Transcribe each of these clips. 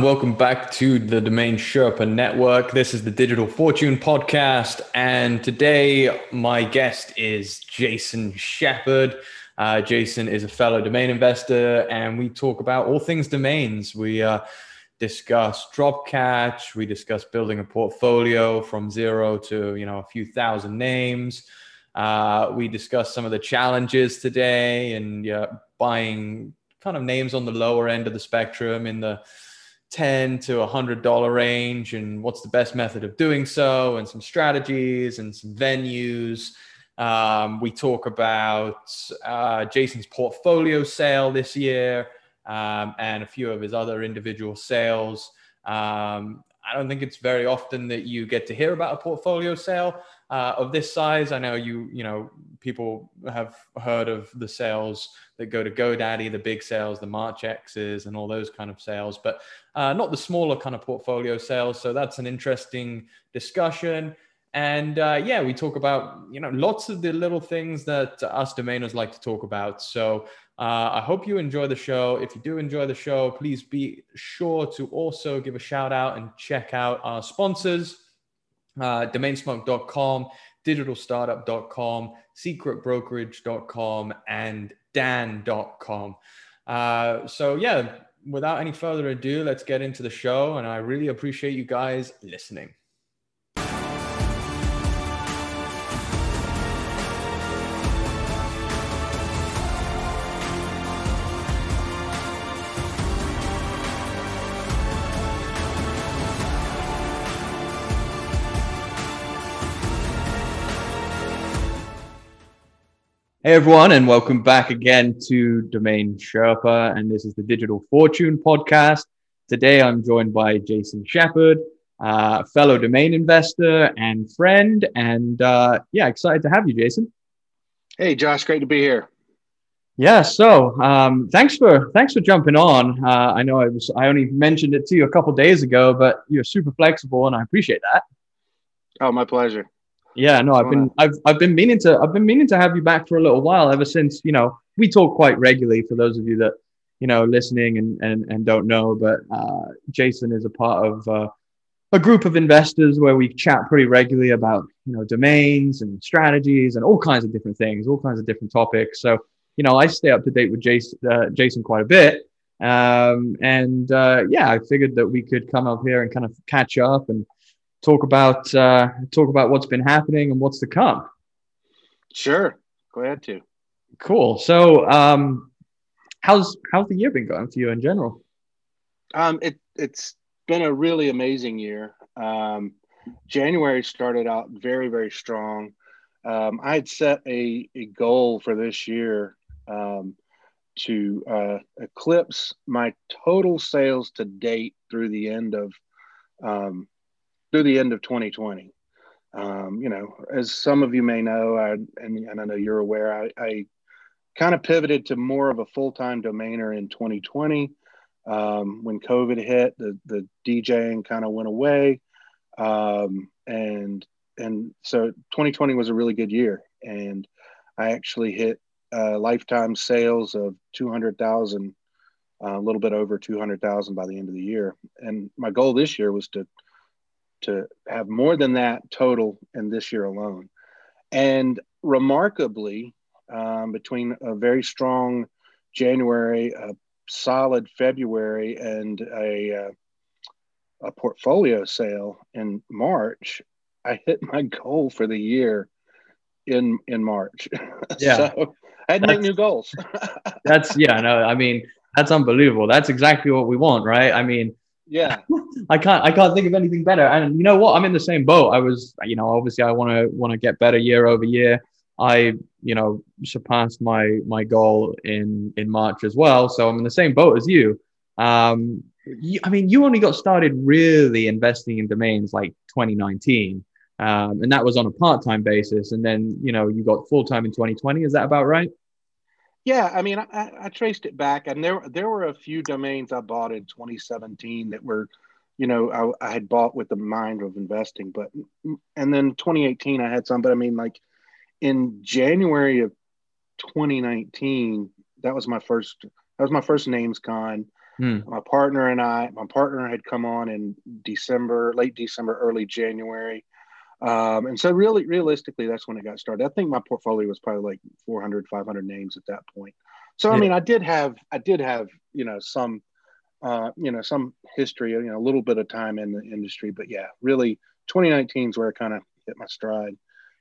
Welcome back to the Domain Sherpa Network. This is the Digital Fortune Podcast. And today, my guest is Jason Shepard. Uh, Jason is a fellow domain investor, and we talk about all things domains. We uh, discuss drop catch, we discuss building a portfolio from zero to you know a few thousand names. Uh, we discuss some of the challenges today and buying kind of names on the lower end of the spectrum in the 10 to 100 dollar range and what's the best method of doing so and some strategies and some venues. Um, we talk about uh, jason's portfolio sale this year um, and a few of his other individual sales. Um, i don't think it's very often that you get to hear about a portfolio sale uh, of this size. I know you, you know, people have heard of the sales that go to GoDaddy, the big sales, the Marchex's, and all those kind of sales, but uh, not the smaller kind of portfolio sales. So that's an interesting discussion. And uh, yeah, we talk about you know lots of the little things that us domainers like to talk about. So uh, I hope you enjoy the show. If you do enjoy the show, please be sure to also give a shout out and check out our sponsors uh, domainsmoke.com, digitalstartup.com, secretbrokerage.com, and dan.com. Uh, so, yeah, without any further ado, let's get into the show. And I really appreciate you guys listening. Hey everyone, and welcome back again to Domain Sherpa, and this is the Digital Fortune podcast. Today I'm joined by Jason Shepard, uh, fellow domain investor and friend, and uh, yeah, excited to have you, Jason. Hey Josh, great to be here. Yeah, so um, thanks for thanks for jumping on. Uh, I know I was I only mentioned it to you a couple days ago, but you're super flexible, and I appreciate that. Oh, my pleasure. Yeah, no, I've been I've I've been meaning to I've been meaning to have you back for a little while ever since, you know, we talk quite regularly for those of you that, you know, listening and and, and don't know, but uh, Jason is a part of uh, a group of investors where we chat pretty regularly about, you know, domains and strategies and all kinds of different things, all kinds of different topics. So, you know, I stay up to date with Jason uh, Jason quite a bit. Um, and uh, yeah, I figured that we could come up here and kind of catch up and talk about uh, talk about what's been happening and what's to come. Sure, glad to. Cool. So, um, how's how's the year been going for you in general? Um, it it's been a really amazing year. Um, January started out very very strong. Um, I had set a, a goal for this year um, to uh, eclipse my total sales to date through the end of um, through the end of 2020. Um, you know, as some of you may know, I, and, and I know you're aware, I, I kind of pivoted to more of a full time domainer in 2020. Um, when COVID hit, the, the DJing kind of went away. Um, and, and so 2020 was a really good year. And I actually hit uh, lifetime sales of 200,000, uh, a little bit over 200,000 by the end of the year. And my goal this year was to to have more than that total in this year alone. And remarkably, um, between a very strong January, a solid February, and a, uh, a portfolio sale in March, I hit my goal for the year in in March. Yeah. so I had to make new goals. that's yeah, no, I mean that's unbelievable. That's exactly what we want, right? I mean, yeah. I can't i can't think of anything better. And you know what? I'm in the same boat. I was you know obviously i want to want to get better year over year. I you know surpassed my my goal in in march as well. So i'm in the same boat as you. Um you, i mean you only got started really investing in domains like 2019 um, and that was on a part-time basis. And then you know you got full-time in 2020 is that about right yeah, I mean, I, I, traced it back, and there there were a few domains I bought in 2017 that were, you know, I, I, had bought with the mind of investing, but and then 2018 I had some, but I mean, like in January of 2019, that was my first that was my first NamesCon. Hmm. My partner and I, my partner had come on in December, late December, early January. Um, and so really, realistically, that's when it got started. I think my portfolio was probably like 400, 500 names at that point. So, I mean, I did have, I did have, you know, some, uh, you know, some history, you know, a little bit of time in the industry, but yeah, really 2019 is where I kind of hit my stride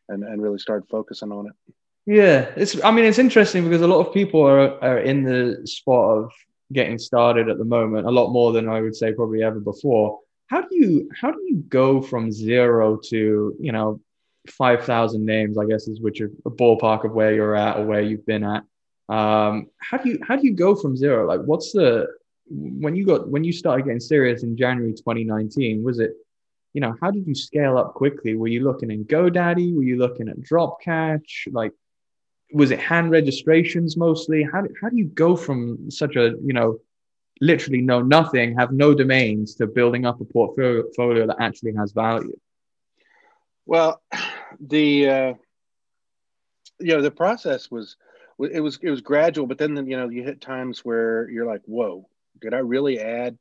and, and really started focusing on it. Yeah, it's. I mean, it's interesting because a lot of people are are in the spot of getting started at the moment. A lot more than I would say probably ever before. How do you how do you go from zero to you know five thousand names? I guess is which a ballpark of where you're at or where you've been at. Um, how do you how do you go from zero? Like, what's the when you got when you started getting serious in January 2019? Was it you know how did you scale up quickly? Were you looking in GoDaddy? Were you looking at DropCatch? Like was it hand registrations mostly? How do, how do you go from such a, you know, literally know nothing, have no domains to building up a portfolio that actually has value? Well, the, uh, you know, the process was, it was, it was gradual, but then, you know, you hit times where you're like, whoa, did I really add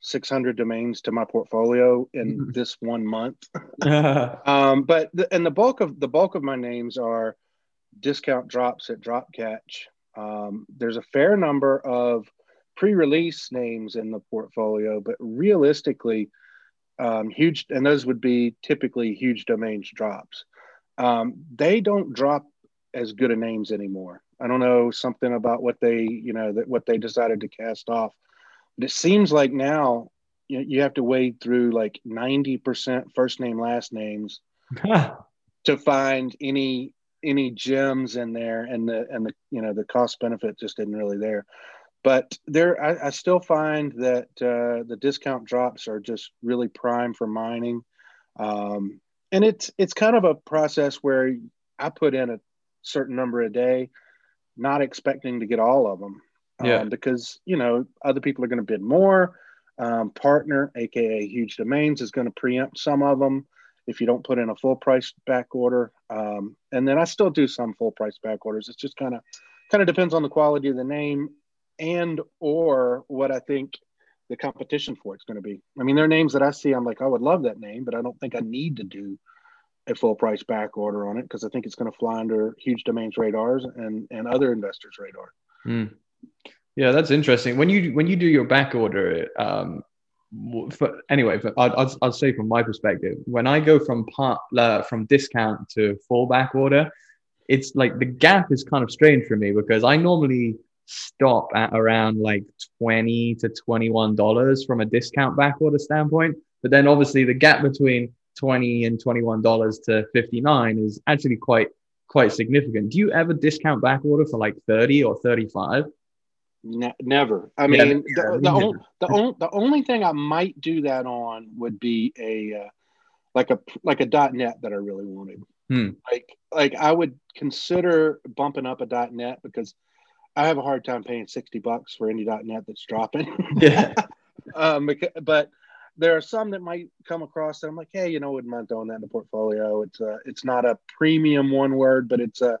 600 domains to my portfolio in mm-hmm. this one month? um, but, the, and the bulk of, the bulk of my names are, discount drops at DropCatch. Um, there's a fair number of pre-release names in the portfolio, but realistically, um, huge, and those would be typically HugeDomains drops. Um, they don't drop as good of names anymore. I don't know something about what they, you know, that what they decided to cast off. But it seems like now you, you have to wade through like 90% first name, last names to find any any gems in there and the and the you know the cost benefit just isn't really there but there I, I still find that uh, the discount drops are just really prime for mining um, and it's it's kind of a process where i put in a certain number a day not expecting to get all of them yeah. Um, because you know other people are going to bid more um, partner aka HugeDomains is going to preempt some of them if you don't put in a full price back order. Um, and then I still do some full price back orders. It's just kind of kind of depends on the quality of the name and or what I think the competition for it's going to be. I mean, there are names that I see. I'm like, I would love that name, but I don't think I need to do a full price back order on it because I think it's going to fly under HugeDomains radars and and other investors' radar. Mm. Yeah, that's interesting. When you when you do your back order, um, for, anyway, for, I'd, I'd, say from my perspective, when I go from part uh, from discount to full back order, it's like the gap is kind of strange for me because I normally stop at around like 20 to 21 dollars from a discount back order standpoint but then obviously the gap between 20 and 21 dollars to 59 is actually quite quite significant do you ever discount back order for like 30 or 35 Ne- never. I mean, yeah, the, the, on, the, on, the only thing I might do that on would be a uh, like a like a dot .net that I really wanted. Hmm. Like like I would consider bumping up a dot .net because I have a hard time paying sixty bucks for any .net that's dropping. Yeah. um, but there are some that might come across that I'm like, hey, you know, wouldn't mind throwing that in the portfolio. It's a, it's not a premium one word, but it's a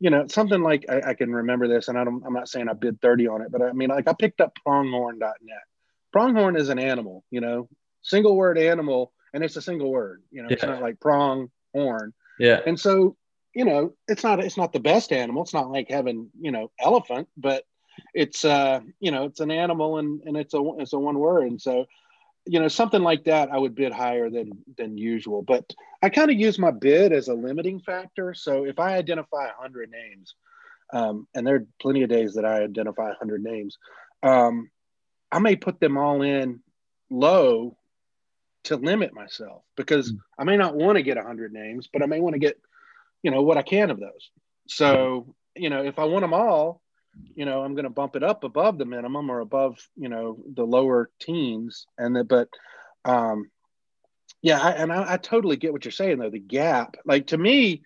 you know, something like I, I, can remember this, and I don't, I'm not saying I bid 30 on it, but I mean, like I picked up pronghorn.net. Pronghorn is an animal, you know, single word animal, and it's a single word, you know, yeah. it's not like prong horn. Yeah. And so, you know, it's not, it's not the best animal. It's not like having, you know, elephant, but it's, uh, you know, it's an animal and, and it's a, it's a one word. And so you know something like that i would bid higher than than usual but i kind of use my bid as a limiting factor so if i identify 100 names um, and there are plenty of days that i identify 100 names um, i may put them all in low to limit myself because mm. i may not want to get 100 names but i may want to get you know what i can of those so you know if i want them all you know, I'm going to bump it up above the minimum or above, you know, the lower teens. And that, but, um, yeah, I, and I, I, totally get what you're saying though. The gap, like to me,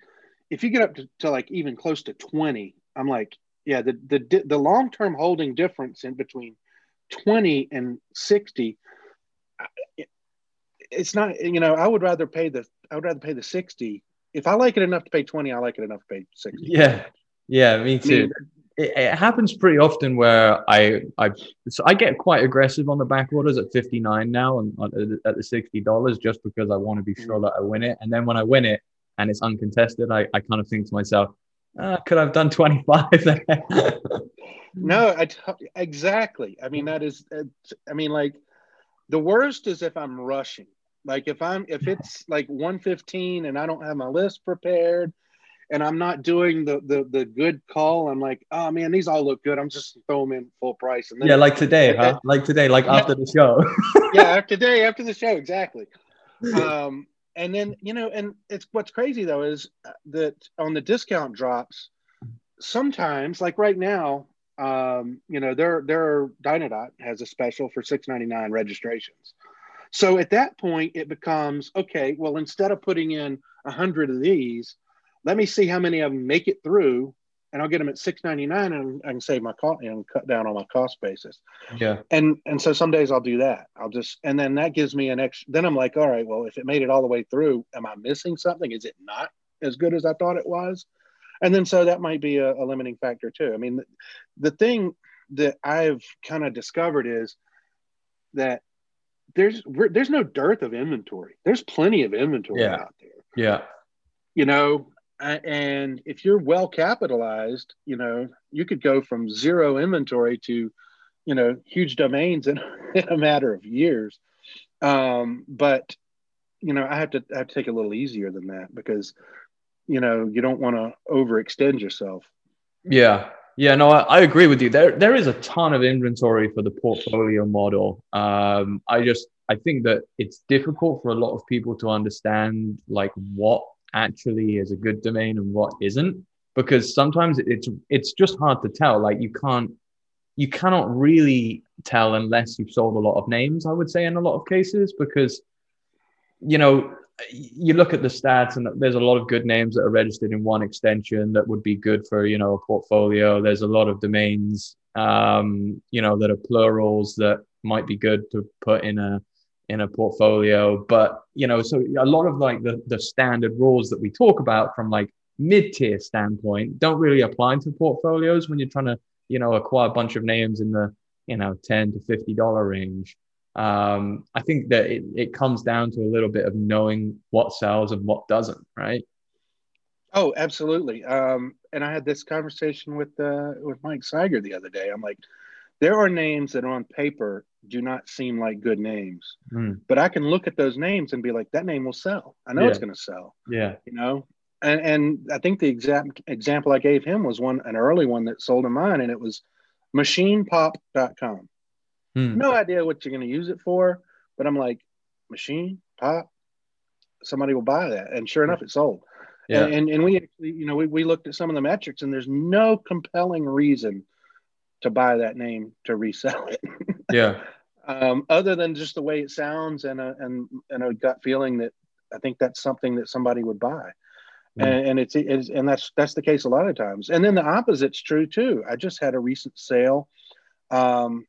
if you get up to, to like even close to 20, I'm like, yeah, the the the long term holding difference in between 20 and 60, it's not, you know, I would rather pay the I would rather pay the 60. If I like it enough to pay 20, I like it enough to pay 60. Yeah. Yeah, me too. I mean, it, it, happens pretty often where I I so I get quite aggressive on the back orders at 59 now and at the $60 just because I want to be sure that I win it. And then when I win it and it's uncontested, I, I kind of think to myself, uh, could I've done 25 there? no, I t- exactly. I mean, that is, I mean, like the worst is if I'm rushing. Like if I'm, if it's like 115 and I don't have my list prepared and I'm not doing the the the good call. I'm like, oh man, these all look good. I'm just throw them in full price. And then yeah, like today, huh? like today, like yeah, after the show. yeah, after today, after the show, exactly. Um, and then you know, and it's what's crazy though is that on the discount drops, sometimes like right now, um, you know, their their Dynadot has a special for six ninety nine registrations. So at that point, it becomes okay. Well, instead of putting in a hundred of these, let me see how many of them make it through and I'll get them at six ninety nine, and I can save my cost and cut down on my cost basis. Yeah. And and so some days I'll do that. I'll just and then that gives me an extra. Then I'm like, all right, well, if it made it all the way through, am I missing something? Is it not as good as I thought it was? And then so that might be a, a limiting factor too. I mean, the, the thing that I've kind of discovered is that there's there's no dearth of inventory. There's plenty of inventory yeah. out there. Yeah. You know, and if you're well capitalized, you know, you could go from zero inventory to, you know, HugeDomains in, in a matter of years. Um, but, you know, I have to I have to take a little easier than that because, you know, you don't want to overextend yourself. Yeah. Yeah, no, I, I, agree with you. There, there is a ton of inventory for the portfolio model. Um, I just, I think that it's difficult for a lot of people to understand like what actually is a good domain and what isn't because sometimes it's it's just hard to tell like you can't you cannot really tell unless you've sold a lot of names i would say in a lot of cases because you know you look at the stats and there's a lot of good names that are registered in one extension that would be good for you know a portfolio there's a lot of domains um, you know that are plurals that might be good to put in a in a portfolio. But you know, so a lot of like the the standard rules that we talk about from like mid tier standpoint don't really apply to portfolios when you're trying to you know acquire a bunch of names in the you know ten to fifty dollar range. Um, I think that it, it comes down to a little bit of knowing what sells and what doesn't, right? Oh, absolutely. Um, and I had this conversation with uh, with Mike Seiger the other day. I'm like, there are names that on paper do not seem like good names. Mm. But I can look at those names and be like, that name will sell. I know yeah. it's going to sell. Yeah. You know, and, and I think the exact example I gave him was one, an early one that sold in mine, and it was machinepop.com. Mm. No idea what you're going to use it for, but I'm like, machine pop, somebody will buy that. And sure enough, it sold. Yeah. And, and, and we actually, you know, we, we looked at some of the metrics and there's no compelling reason to buy that name to resell it. yeah. Um, other than just the way it sounds and a, and and a gut feeling that I think that's something that somebody would buy. Mm. And, and it's, it's and that's that's the case a lot of times. And then the opposite's true too. I just had a recent sale um,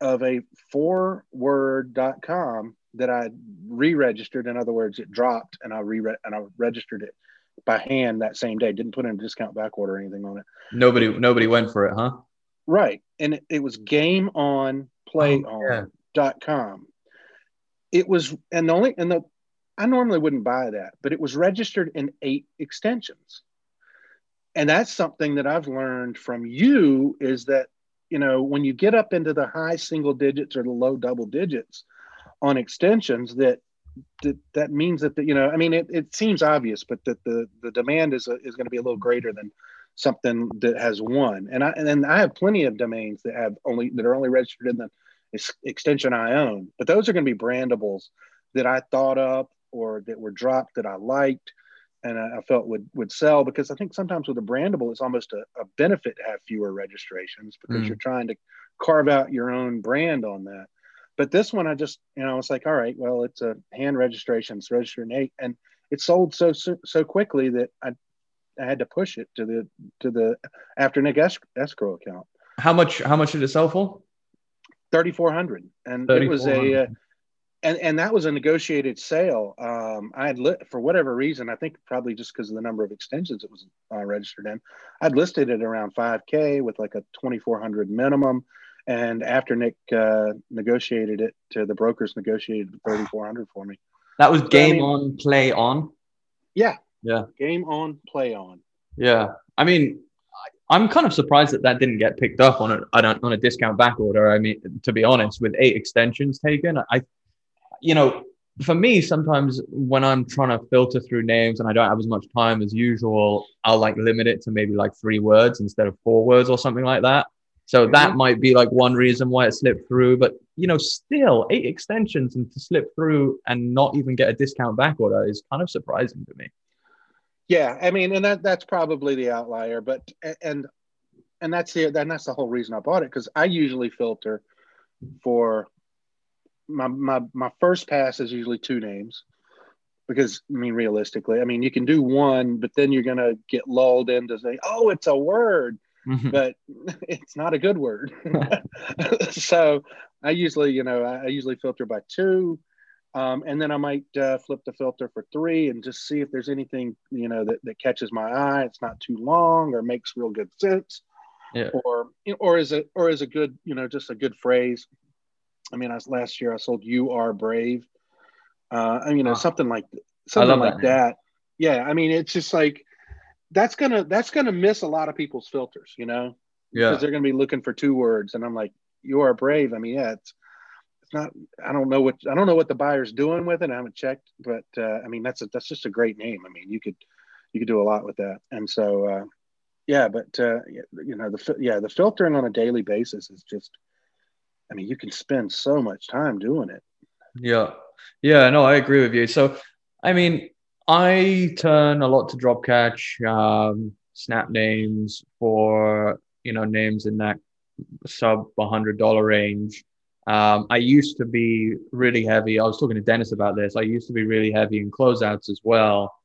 of a four word.com that I re-registered. In other words, it dropped and I re and I registered it by hand that same day. Didn't put in a discount back order or anything on it. Nobody nobody went for it, huh? Right. And it, it was game on play oh, yeah. on dot com. It was and the only and the I normally wouldn't buy that, but it was registered in eight extensions. And that's something that I've learned from you is that, you know, when you get up into the high single digits or the low double digits on extensions, that that, that means that the, you know, I mean, it, it seems obvious, but that the the demand is a, is going to be a little greater than something that has one. And I and I have plenty of domains that have only that are only registered in the extension I own. But those are going to be brandables that I thought up or that were dropped that I liked and I, felt would would sell because I think sometimes with a brandable it's almost a, a benefit to have fewer registrations because mm. you're trying to carve out your own brand on that. But this one I just you know it's like all right well it's a hand registration it's registered in eight and it sold so so, so quickly that I I had to push it to the to the Afternic escrow account. How much? How much did it sell for? Thirty four hundred, and 3, it was a uh, and and that was a negotiated sale. Um, I had lit for whatever reason. I think probably just because of the number of extensions it was uh, registered in. I'd listed it around 5K with like a 2,400 minimum, and Afternic uh, negotiated it, to the brokers negotiated 3,400 for me. That was game I mean, on, play on. Yeah. Yeah. Game on, play on. Yeah. I mean, I'm kind of surprised that that didn't get picked up on a on a discount back order. I mean, to be honest, with eight extensions taken, I you know, for me, sometimes when I'm trying to filter through names and I don't have as much time as usual, I'll like limit it to maybe like three words instead of four words or something like that. So mm-hmm. that might be like one reason why it slipped through. But you know, still eight extensions and to slip through and not even get a discount back order is kind of surprising to me. Yeah, I mean, and that that's probably the outlier, but and and that's the and that's the whole reason I bought it because I usually filter for my my my first pass is usually two names because I mean realistically, I mean you can do one, but then you're gonna get lulled into say, oh, it's a word, mm-hmm. but it's not a good word. so I usually, you know, I, I usually filter by two, um, and then I might uh, flip the filter for three and just see if there's anything you know that, that catches my eye. It's not too long or makes real good sense, yeah. or or is it or is a good you know just a good phrase I mean, I, last year I sold "You Are Brave." Uh, I mean, you know, oh, something like something like that, that. Yeah, I mean, it's just like that's gonna that's gonna miss a lot of people's filters, you know, yeah, because they're gonna be looking for two words, and I'm like, "You are brave." I mean, yeah, it's it's not. I don't know what I don't know what the buyer's doing with it. I haven't checked, but uh, I mean, that's a, that's just a great name. I mean, you could you could do a lot with that, and so uh, yeah, but uh, you know, the yeah, the filtering on a daily basis is just I mean, you can spend so much time doing it. Yeah. Yeah, no, I agree with you. So, I mean, I turn a lot to DropCatch, um, SnapNames for, you know, names in that sub $100 range. Um, I used to be really heavy. I was talking to Dennis about this. I used to be really heavy in closeouts as well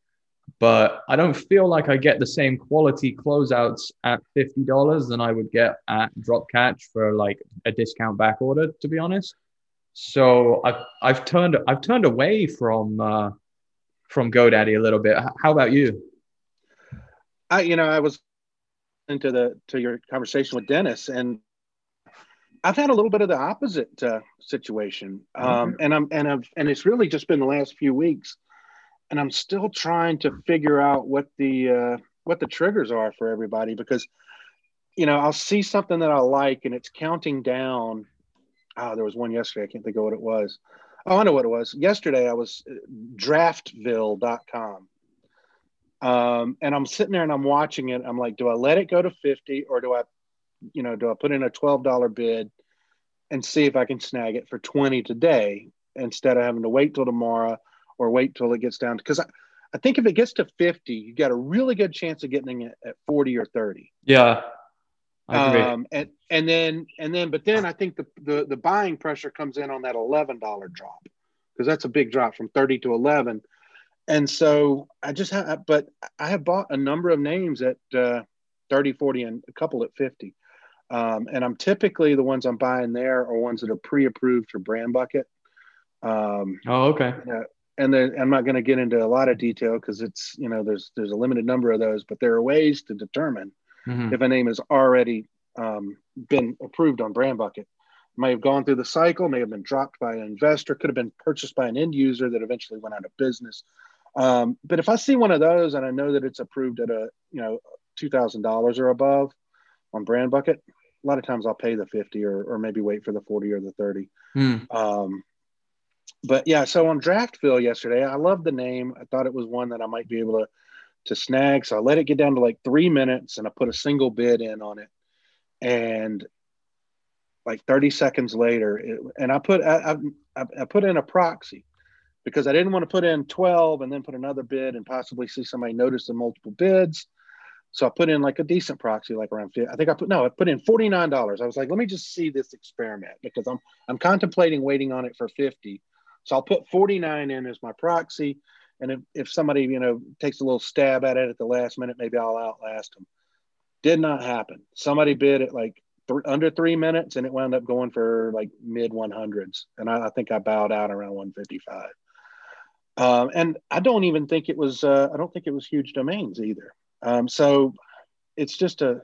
but I don't feel like I get the same quality closeouts at fifty dollars than I would get at DropCatch for like a discount back order, to be honest. So I've I've turned I've turned away from uh, from GoDaddy a little bit. How about you? I you know I was into the to your conversation with Dennis and I've had a little bit of the opposite uh, situation, um, mm-hmm. and I'm and I've and it's really just been the last few weeks and I'm still trying to figure out what the uh, what the triggers are for everybody because you know I'll see something that I like and it's counting down. Oh, there was one yesterday. I can't think of what it was. Oh, I know what it was. Yesterday I was uh, draftville.com. Um, and I'm sitting there and I'm watching it. I'm like, do I let it go to 50 or do I, you know, do I put in a $12 bid and see if I can snag it for 20 today instead of having to wait till tomorrow or wait till it gets down because I, I think if it gets to 50, you got a really good chance of getting it at 40 or 30. Yeah. Um, and and then and then but then I think the, the the buying pressure comes in on that eleven dollar drop because that's a big drop from 30 to 11 and so I just have but I have bought a number of names at uh, 30 40 and a couple at 50 um, and I'm typically the ones I'm buying there are ones that are pre-approved for BrandBucket. Um, oh okay and then I'm not going to get into a lot of detail because it's you know there's there's a limited number of those, but there are ways to determine mm-hmm. if a name has already um, been approved on BrandBucket. May have gone through the cycle, may have been dropped by an investor, could have been purchased by an end user that eventually went out of business. Um, but if I see one of those and I know that it's approved at a you know two thousand dollars or above on BrandBucket, a lot of times I'll pay the fifty or or maybe wait for the forty or the thirty. Mm. Um, but yeah, so on Draftville yesterday, I loved the name. I thought it was one that I might be able to to snag. So I let it get down to like three minutes, and I put a single bid in on it. And like 30 seconds later, it, and I put I, I, I put in a proxy because I didn't want to put in 12 and then put another bid and possibly see somebody notice the multiple bids. So I put in like a decent proxy, like around 50. I think I put no, I put in $49. I was like, let me just see this experiment because I'm I'm contemplating waiting on it for 50 so I'll put 49 in as my proxy. And if, if somebody, you know, takes a little stab at it at the last minute, maybe I'll outlast them. Did not happen. Somebody bid at like th- under three minutes, and it wound up going for like mid 100s, and I, I think I bowed out around 155. Um, and I don't even think it was. Uh, I don't think it was HugeDomains either. Um, so it's just a.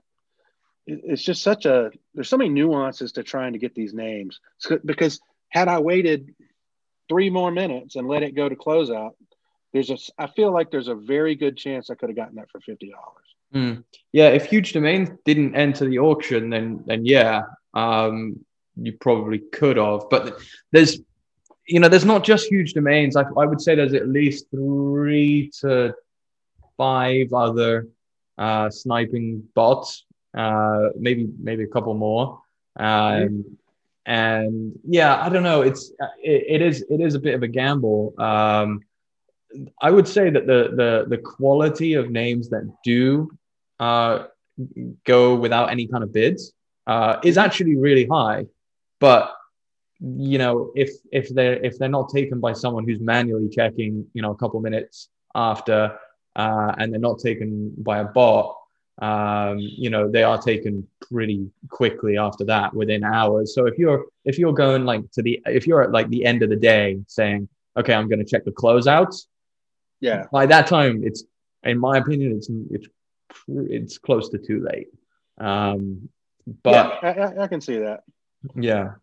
It's just such a. There's so many nuances to trying to get these names because had I waited three more minutes and let it go to closeout, there's a. I feel like there's a very good chance I could have gotten that for fifty dollars. Mm. Yeah, if HugeDomains didn't enter the auction, then then yeah, um, you probably could have. But there's, you know, there's not just HugeDomains. I, I would say there's at least three to five other uh, sniping bots, uh, maybe maybe a couple more. Um, and yeah, I don't know. It's it, it is it is a bit of a gamble. Um, I would say that the the the quality of names that do uh, go without any kind of bids uh, is actually really high. But you know, if if they're if they're not taken by someone who's manually checking, you know, a couple minutes after, uh, and they're not taken by a bot, um, you know, they are taken pretty quickly after that, within hours. So if you're if you're going like to the if you're at like the end of the day saying, okay, I'm going to check the closeouts, yeah, by that time, it's in my opinion, it's it's it's close to too late. Um, but yeah, I, I, can see that. Yeah,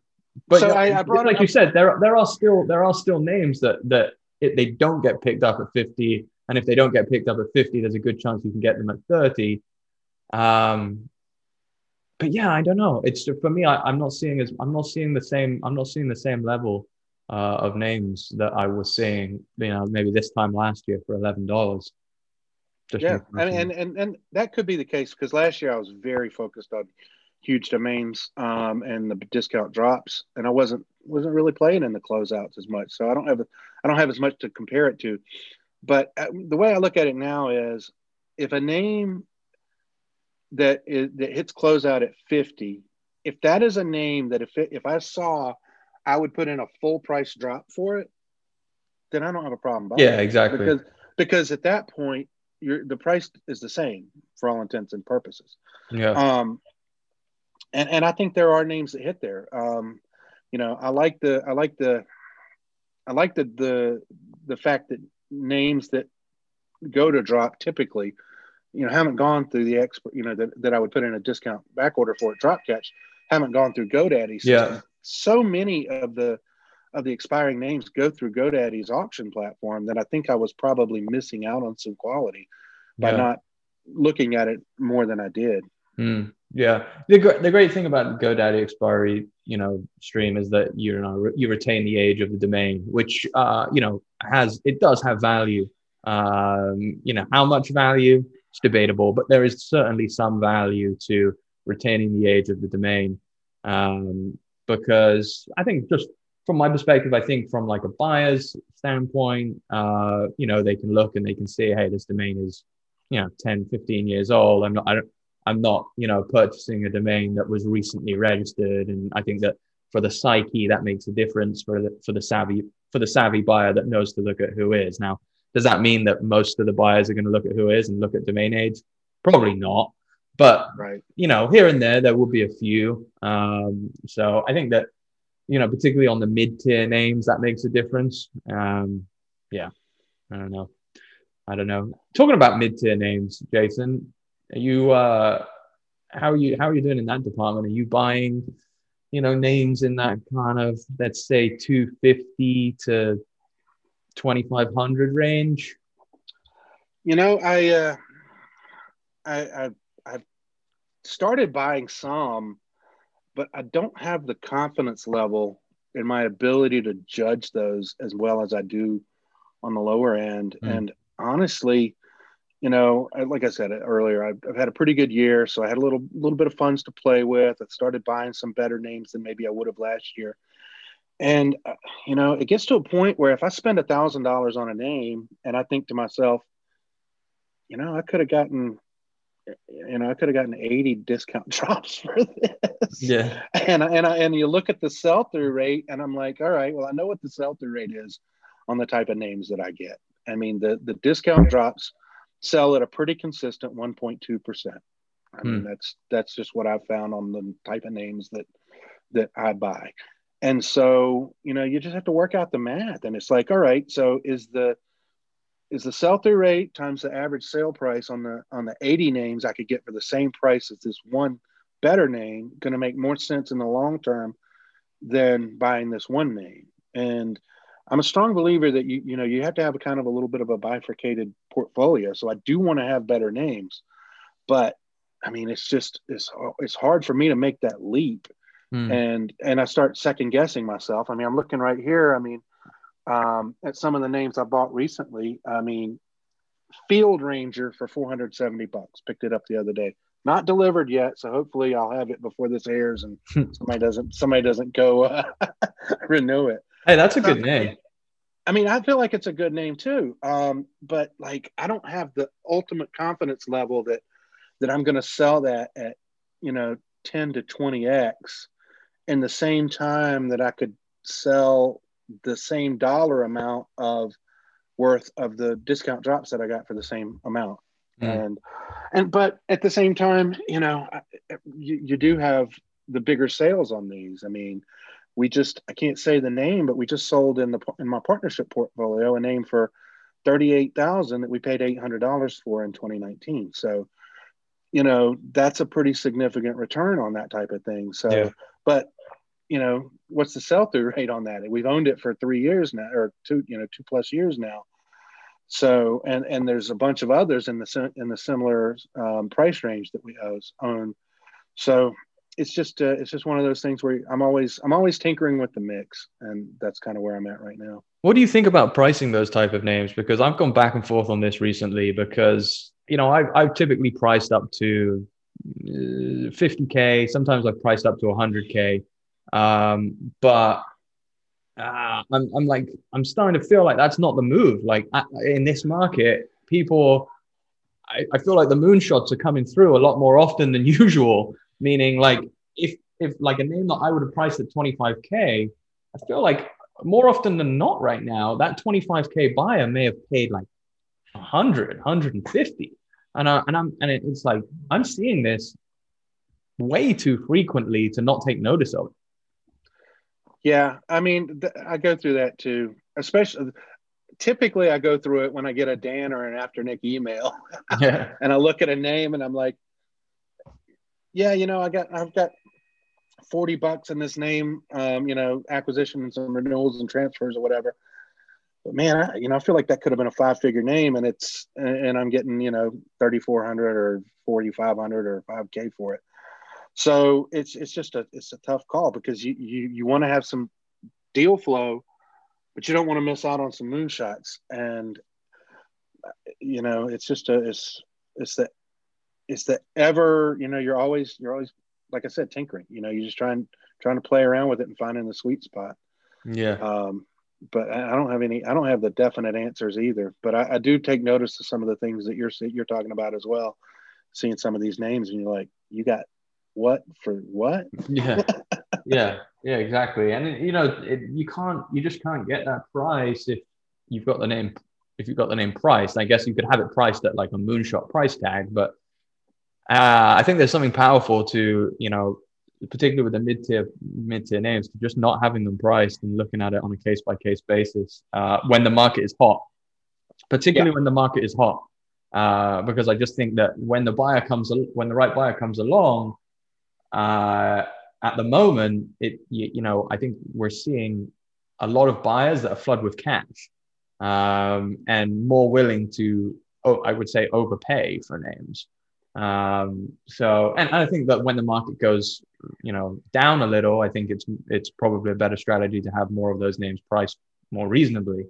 but so I, I brought like you said, there there are still there are still names that that it, they don't get picked up at fifty, and if they don't get picked up at fifty, there's a good chance you can get them at thirty. Um, but yeah, I don't know. It's for me. I, am not seeing as I'm not seeing the same. I'm not seeing the same level uh, of names that I was seeing. You know, maybe this time last year for eleven dollars. Yeah, and, and and and that could be the case because last year I was very focused on HugeDomains um, and the discount drops, and I wasn't wasn't really playing in the closeouts as much. So I don't have I don't have as much to compare it to. But uh, the way I look at it now is, if a name that is that hits closeout at fifty, if that is a name that if it, if I saw, I would put in a full price drop for it, then I don't have a problem. Yeah, exactly. Because because at that point you're, the price is the same for all intents and purposes. Yeah. Um, and and I think there are names that hit there. Um, you know, I like the I like the I like the the the fact that names that go to drop typically, you know, haven't gone through the expert, you know, that, that I would put in a discount back order for a DropCatch, haven't gone through GoDaddy. Yeah. So many of the of the expiring names go through GoDaddy's auction platform that I think I was probably missing out on some quality by yeah. not looking at it more than I did. Mm, yeah, the the great thing about GoDaddy expiry, you know, stream is that you know you retain the age of the domain, which uh, you know has it does have value. Um, you know, how much value? It's debatable, but there is certainly some value to retaining the age of the domain. Um, because I think just from my perspective, I think from like a buyer's standpoint, uh, you know, they can look and they can see, hey, this domain is, you know, 10, 15 years old. I'm not, I don't, I'm not, you know, purchasing a domain that was recently registered. And I think that for the psyche, that makes a difference for the, for the savvy, for the savvy buyer that knows to look at WHOIS Now, does that mean that most of the buyers are going to look at WHOIS and look at domain age? Probably not. But, right. you know, here and there, there will be a few. Um, so I think that you know, particularly on the mid tier names, that makes a difference. Um, yeah, I don't know. I don't know. Talking about mid tier names, Jason, are you uh, how are you how are you doing in that department? Are you buying, you know, names in that kind of let's say two fifty to twenty five hundred range? You know, I uh, I I I've started buying some but I don't have the confidence level in my ability to judge those as well as I do on the lower end. Mm. And honestly, you know, like I said earlier, I've, I've, had a pretty good year, so I had a little little bit of funds to play with. I started buying some better names than maybe I would have last year. And uh, you know, it gets to a point where if I spend a thousand dollars on a name, and I think to myself, you know, I could have gotten you know, I could have gotten 80 discount drops for this. Yeah. And and I, and you look at the sell through rate, and I'm like, all right, well, I know what the sell through rate is on the type of names that I get. I mean, the the discount drops sell at a pretty consistent 1.2 percent. I mean, hmm. that's that's just what I've found on the type of names that that I buy. And so, you know, you just have to work out the math. And it's like, all right, so is the is the sell through rate times the average sale price on the on the 80 names I could get for the same price as this one better name going to make more sense in the long term than buying this one name? And I'm a strong believer that you you know you have to have a kind of a little bit of a bifurcated portfolio. So I do want to have better names, but I mean it's just it's it's hard for me to make that leap, mm. and and I start second guessing myself. I mean I'm looking right here. I mean um, at some of the names I bought recently. I mean Field Ranger for 470 bucks. Picked it up the other day. Not delivered yet, so hopefully I'll have it before this airs and somebody doesn't somebody doesn't go uh, renew it. Hey, that's a good um, name. I mean, I feel like it's a good name too. Um, but like, I don't have the ultimate confidence level that that I'm going to sell that at, you know, 10 to 20x in the same time that I could sell the same dollar amount of worth of the discount drops that I got for the same amount. Mm. And, and, but at the same time, you know, you, you do have the bigger sales on these. I mean, we just I can't say the name, but we just sold in the in my partnership portfolio a name for thirty eight thousand that we paid eight hundred dollars for in twenty nineteen. So, you know, that's a pretty significant return on that type of thing. So, yeah. But you know, what's the sell through rate on that? We've owned it for three years now, or two, you know, two plus years now. So, and and there's a bunch of others in the in the similar um, price range that we own. So, it's just uh, it's just one of those things where I'm always I'm always tinkering with the mix, and that's kind of where I'm at right now. What do you think about pricing those type of names? Because I've gone back and forth on this recently. Because you know I've I've typically priced up to 50k. Uh, Sometimes I've priced up to 100k, um, but uh, I'm I'm like I'm starting to feel like that's not the move. Like in this market, people. I, I feel like the moonshots are coming through a lot more often than usual meaning like if if like a name that I would have priced at 25k, I feel like more often than not right now that 25k buyer may have paid like 100, 150, and I, and I'm and it's like I'm seeing this way too frequently to not take notice of. Yeah, I mean, th- I go through that too. Especially, typically, I go through it when I get a Dan or an Afternic email, yeah. and I look at a name and I'm like, yeah, you know, I got I've got 40 bucks in this name, um, you know, acquisition and some renewals and transfers or whatever. But man, I, you know, I feel like that could have been a five figure name and it's, and I'm getting, you know, 3,400 or 4,500 or 5k for it. So it's, it's just a, it's a tough call because you, you, you want to have some deal flow, but you don't want to miss out on some moonshots. And, you know, it's just a, it's, it's the it's the ever you know you're always you're always like I said tinkering. You know, you're just trying trying to play around with it and finding the sweet spot. Yeah. Um, but I don't have any. I don't have the definite answers either. But I, I do take notice of some of the things that you're you're talking about as well. Seeing some of these names, and you're like, you got what for what? Yeah. yeah. Yeah. Exactly. And you know, it, you can't. You just can't get that price if you've got the name. If you've got the name priced, I guess you could have it priced at like a moonshot price tag, but uh, I think there's something powerful to, you know, particularly with the mid tier mid tier names, to just not having them priced and looking at it on a case by case basis uh, when the market is hot, particularly yeah. when the market is hot. Uh, because I just think that when the buyer comes, when the right buyer comes along, uh, at the moment, it you, you, know I think we're seeing a lot of buyers that are flooded with cash um, and more willing to, oh, I would say, overpay for names. Um, so, and I think that when the market goes, you know, down a little, I think it's it's probably a better strategy to have more of those names priced more reasonably.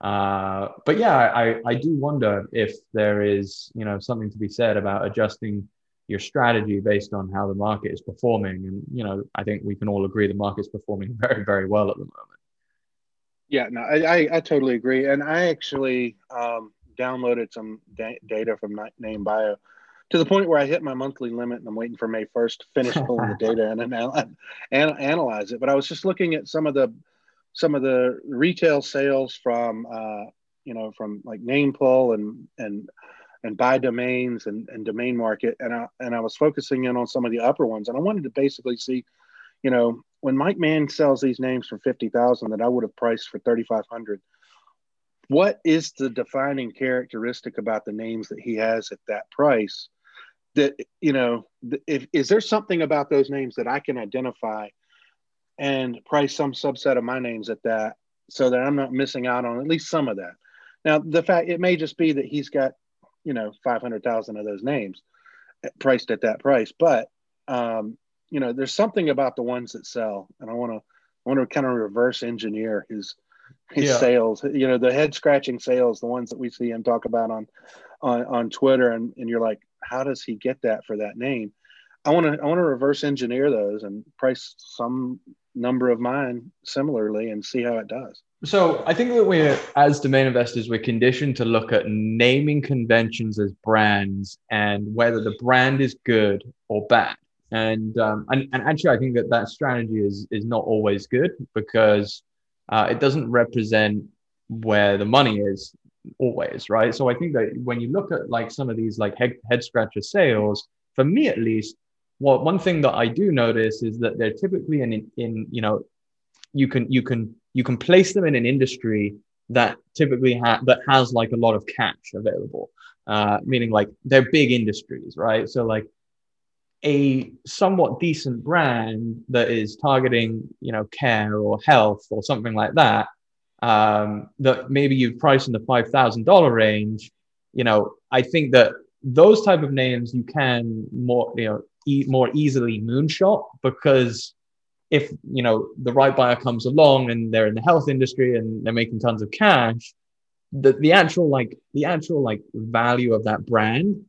Uh, but yeah, I, I do wonder if there is, you know, something to be said about adjusting your strategy based on how the market is performing. And, you know, I think we can all agree the market's performing very, very well at the moment. Yeah, no, I, I, I totally agree. And I actually um, downloaded some da- data from NameBio to the point where I hit my monthly limit and I'm waiting for May 1st to finish pulling the data and, and, and analyze it. But I was just looking at some of the some of the retail sales from uh, you know from like name pull and and and buy domains and, and domain market. And I, and I was focusing in on some of the upper ones. And I wanted to basically see, you know, when Mike Mann sells these names for 50,000 that I would have priced for 3,500, what is the defining characteristic about the names that he has at that price that, you know, if, is there something about those names that I can identify and price some subset of my names at that so that I'm not missing out on at least some of that? Now, the fact it may just be that he's got you know 500,000 of those names priced at that price but um, you know there's something about the ones that sell and I want to I want to kind of reverse engineer his his yeah. sales you know the head scratching sales the ones that we see him talk about on on on Twitter and and you're like how does he get that for that name? I want to I want to reverse engineer those and price some number of mine similarly and see how it does. So I think that we're, as domain investors, we're conditioned to look at naming conventions as brands and whether the brand is good or bad. And um, and, and actually, I think that that strategy is is not always good because uh, it doesn't represent where the money is always, right? So I think that when you look at like some of these like head, head scratcher sales, for me at least, well, one thing that I do notice is that they're typically in in you know you can you can you can place them in an industry that typically ha- that has like a lot of cash available uh, meaning like they're big industries right so like a somewhat decent brand that is targeting you know care or health or something like that um, that maybe you've priced in the $5000 range you know i think that those type of names you can more you know e- more easily moonshot because if you know the right buyer comes along and they're in the health industry and they're making tons of cash the, the actual like the actual like value of that brand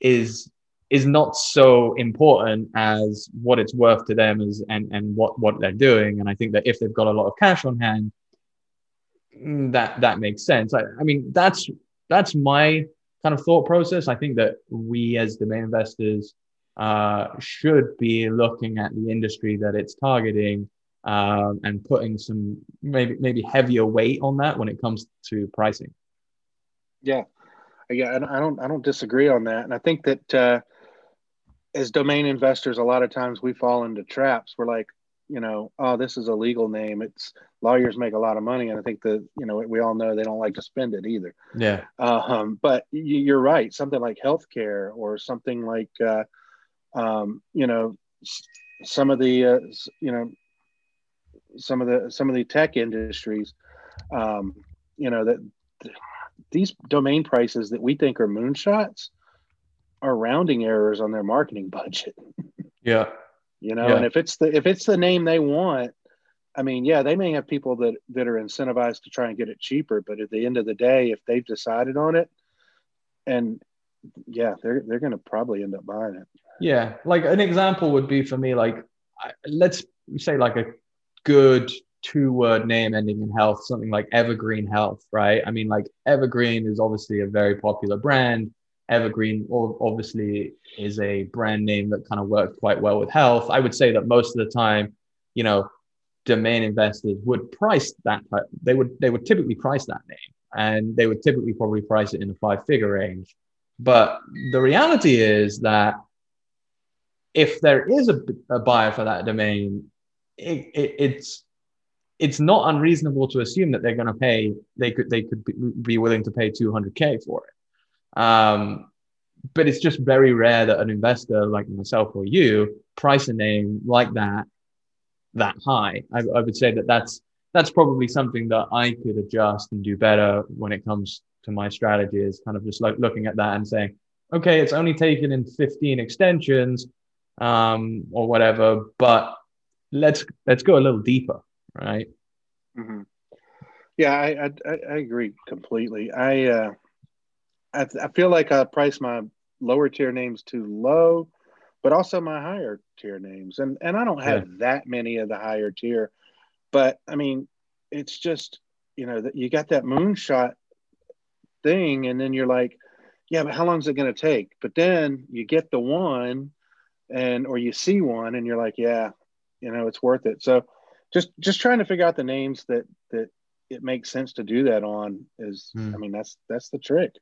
is is not so important as what it's worth to them is and and what what they're doing. And i think that if they've got a lot of cash on hand that that makes sense i, I mean that's that's my kind of thought process i think that we as domain investors uh, should be looking at the industry that it's targeting um, and putting some maybe maybe heavier weight on that when it comes to pricing. Yeah, yeah, I don't I don't disagree on that, and I think that uh, as domain investors, a lot of times we fall into traps. We're like, you know, oh, this is a legal name. It's lawyers make a lot of money, and I think that you know we all know they don't like to spend it either. Yeah. Um, but you're right. Something like healthcare or something like uh, um, you know, some of the, uh, you know, some of the some of the tech industries, um, you know, that these domain prices that we think are moonshots are rounding errors on their marketing budget. Yeah. You know, yeah. and if it's the if it's the name they want, I mean, yeah, they may have people that that are incentivized to try and get it cheaper, but at the end of the day, if they've decided on it, and yeah, they're they're going to probably end up buying it. Yeah, like an example would be for me, like let's say like a good two word name ending in health, something like Evergreen Health, right? I mean, like Evergreen is obviously a very popular brand. Evergreen obviously is a brand name that kind of worked quite well with health. I would say that most of the time, you know, domain investors would price that. They would they would typically price that name, and they would typically probably price it in the five figure range. But the reality is that if there is a, a buyer for that domain, it, it, it's it's not unreasonable to assume that they're going to pay. They could they could be willing to pay 200k for it. Um, but it's just very rare that an investor like myself or you price a name like that that high. I, I would say that that's that's probably something that I could adjust and do better when it comes to my strategy. Is kind of just like looking at that and saying, okay, it's only taken in 15 extensions um, or whatever. But let's let's go a little deeper, right? Mm-hmm. Yeah, I, I, I agree completely. I uh, I, I feel like I price my lower tier names too low, but also my higher tier names, and and I don't have yeah. that many of the higher tier, but I mean, it's just you know that you got that moonshot thing, and then you're like, yeah, but how long is it going to take? But then you get the one and or you see one and you're like, yeah, you know, it's worth it. So just just trying to figure out the names that that it makes sense to do that on is mm. I mean that's that's the trick.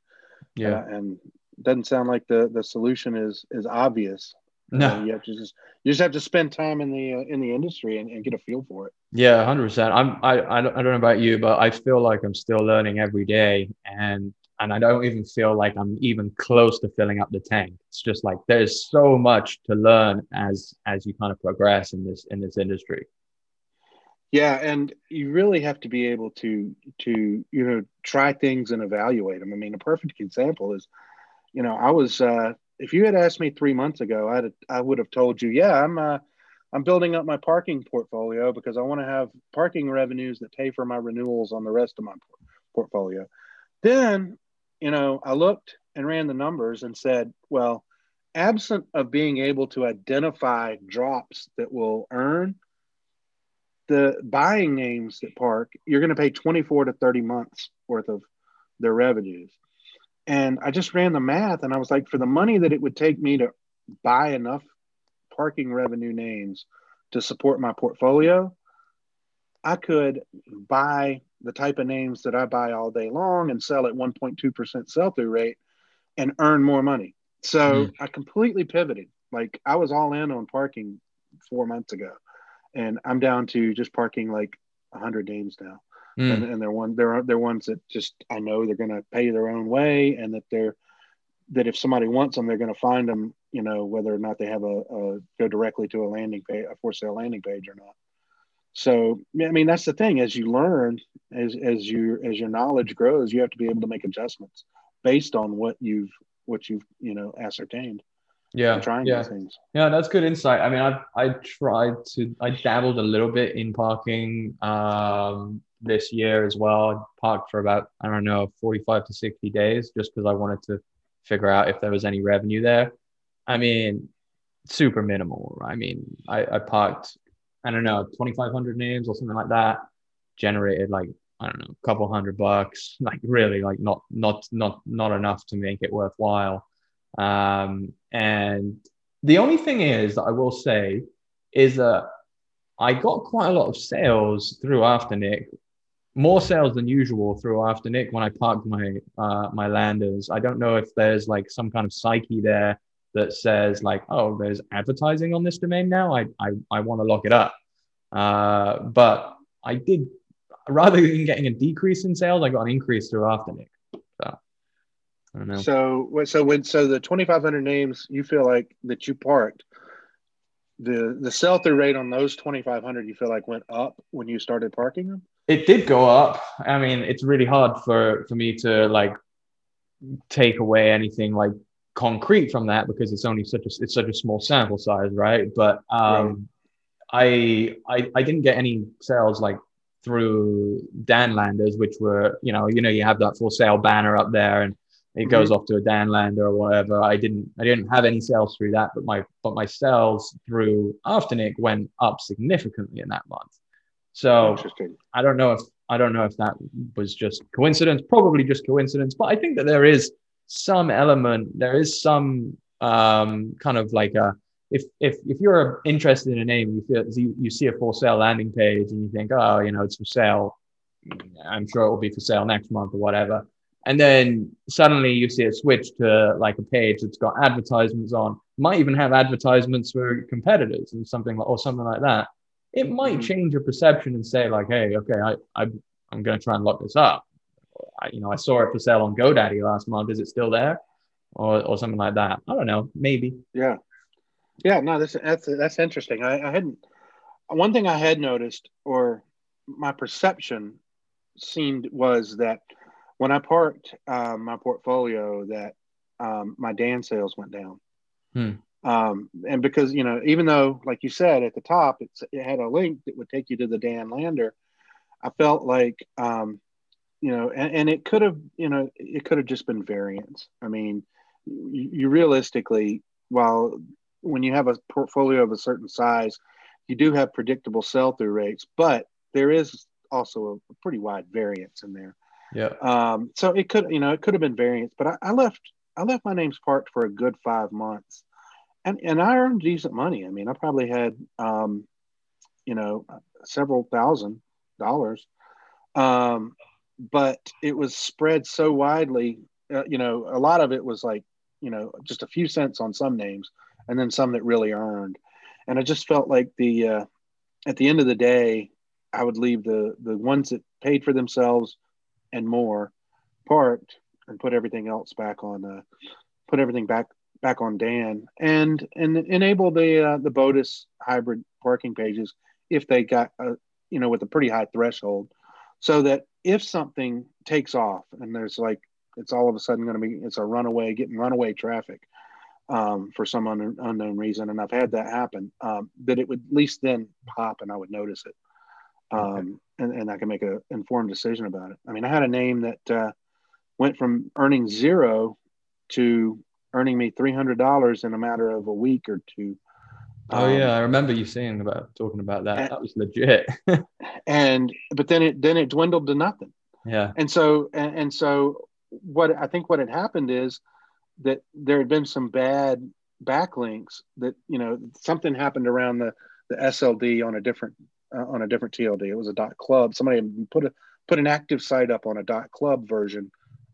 Yeah. Uh, and doesn't sound like the the solution is is obvious. No, uh, you have to just you just have to spend time in the uh, in the industry and, and, get a feel for it. Yeah, hundred percent. I'm I I don't, I don't know about you, but I feel like I'm still learning every day, and and I don't even feel like I'm even close to filling up the tank. It's just like there's so much to learn as as you kind of progress in this in this industry. Yeah, and you really have to be able to to you know try things and evaluate them. I mean, a perfect example is, you know, I was uh, if you had asked me three months ago, I'd I would have told you, yeah, I'm uh, I'm building up my parking portfolio because I want to have parking revenues that pay for my renewals on the rest of my portfolio. Then, you know, I looked and ran the numbers and said, well, absent of being able to identify drops that will earn the buying names that park, you're going to pay 24 to 30 months worth of their revenues. And I just ran the math and I was like, for the money that it would take me to buy enough parking revenue names to support my portfolio, I could buy the type of names that I buy all day long and sell at 1.2% sell through rate and earn more money. So mm. I completely pivoted. Like I was all in on parking four months ago, and I'm down to just parking like 100 names now mm. and, and they're one they're they're ones that just I know they're going to pay their own way, and that they're that if somebody wants them, they're going to find them. You know, whether or not they have a, a go directly to a landing page, a for sale landing page or not. So I mean, that's the thing. As you learn, as as you as your knowledge grows, you have to be able to make adjustments based on what you've what you've you know ascertained yeah trying yeah. things yeah that's good insight i mean i i tried to i dabbled a little bit in parking um this year as well. I parked for about, I don't know, 45 to 60 days just because I wanted to figure out if there was any revenue there. I mean, super minimal. I mean, I, I parked, I don't know, 2,500 names or something like that, generated like, I don't know, a couple hundred bucks, like really like not, not, not, not enough to make it worthwhile. Um, and the only thing is that I will say is that I got quite a lot of sales through Afternic more sales than usual through Afternic when I parked my uh, my landers. I don't know if there's like some kind of psyche there that says like, oh, there's advertising on this domain now. I I, I want to lock it up. Uh, but I did rather than getting a decrease in sales, I got an increase through Afternic. So I don't know. So so when so the 2,500 names you feel like that you parked. The, the sell through rate on those 2,500 you feel like went up when you started parking them? it did go up. I mean, it's really hard for for me to like take away anything like concrete from that because it's only such a it's such a small sample size, right? But um, right. I I I didn't get any sales like through Danlanders, which were you know you know you have that for sale banner up there and it mm-hmm. goes off to a Danlander or whatever. I didn't I didn't have any sales through that, but my but my sales through Afternic went up significantly in that month. So I don't know if I don't know if that was just coincidence, probably just coincidence, but I think that there is some element, there is some um, kind of like a if if if you're interested in a name, you feel you, you see a for sale landing page and you think, oh, you know, it's for sale. I'm sure it will be for sale next month or whatever. And then suddenly you see a switch to like a page that's got advertisements on, might even have advertisements for competitors and something like or something like that it might mm-hmm. change your perception and say like, hey, okay, I, I I'm going to try and lock this up. I, you know, I saw it for sale on GoDaddy last month. Is it still there, or or something like that? I don't know. Maybe. Yeah, yeah. No, that's that's that's interesting. I, I hadn't. One thing I had noticed, or my perception seemed was that when I parked um, my portfolio, that um, my Dan sales went down. Hmm. Um, and because you know, even though, like you said at the top, it's, it had a link that would take you to the Dan Lander. I felt like, um, you know, and, and it could have, you know, it could have just been variance. I mean, you, you realistically, while when you have a portfolio of a certain size, you do have predictable sell-through rates, but there is also a pretty wide variance in there. Yeah. Um, so it could, you know, it could have been variance, but I, I left, I left my names parked for a good five months and and I earned decent money. I mean, I probably had um, you know several thousand dollars, um, but it was spread so widely. Uh, you know, a lot of it was like you know, just a few cents on some names, and then some that really earned. And I just felt like the uh, at the end of the day, I would leave the the ones that paid for themselves and more parked and put everything else back on uh, put everything back back on Dan and and enable the uh, the Bodis hybrid parking pages if they got a, you know with a pretty high threshold, so that if something takes off and there's like it's all of a sudden going to be it's a runaway getting runaway traffic um, for some un- unknown reason, and I've had that happen. Um, that it would at least then pop and I would notice it, um. And, and I can make an informed decision about it. I mean, I had a name that uh, went from earning zero to earning me three hundred dollars in a matter of a week or two. Oh um, yeah, I remember you saying about talking about that. And, that was legit. and but then it then it dwindled to nothing. Yeah. And so and, and so what I think what had happened is that there had been some bad backlinks that you know something happened around the the SLD on a different uh, on a different TLD. It was a dot club. Somebody put a put an active site up on a dot club version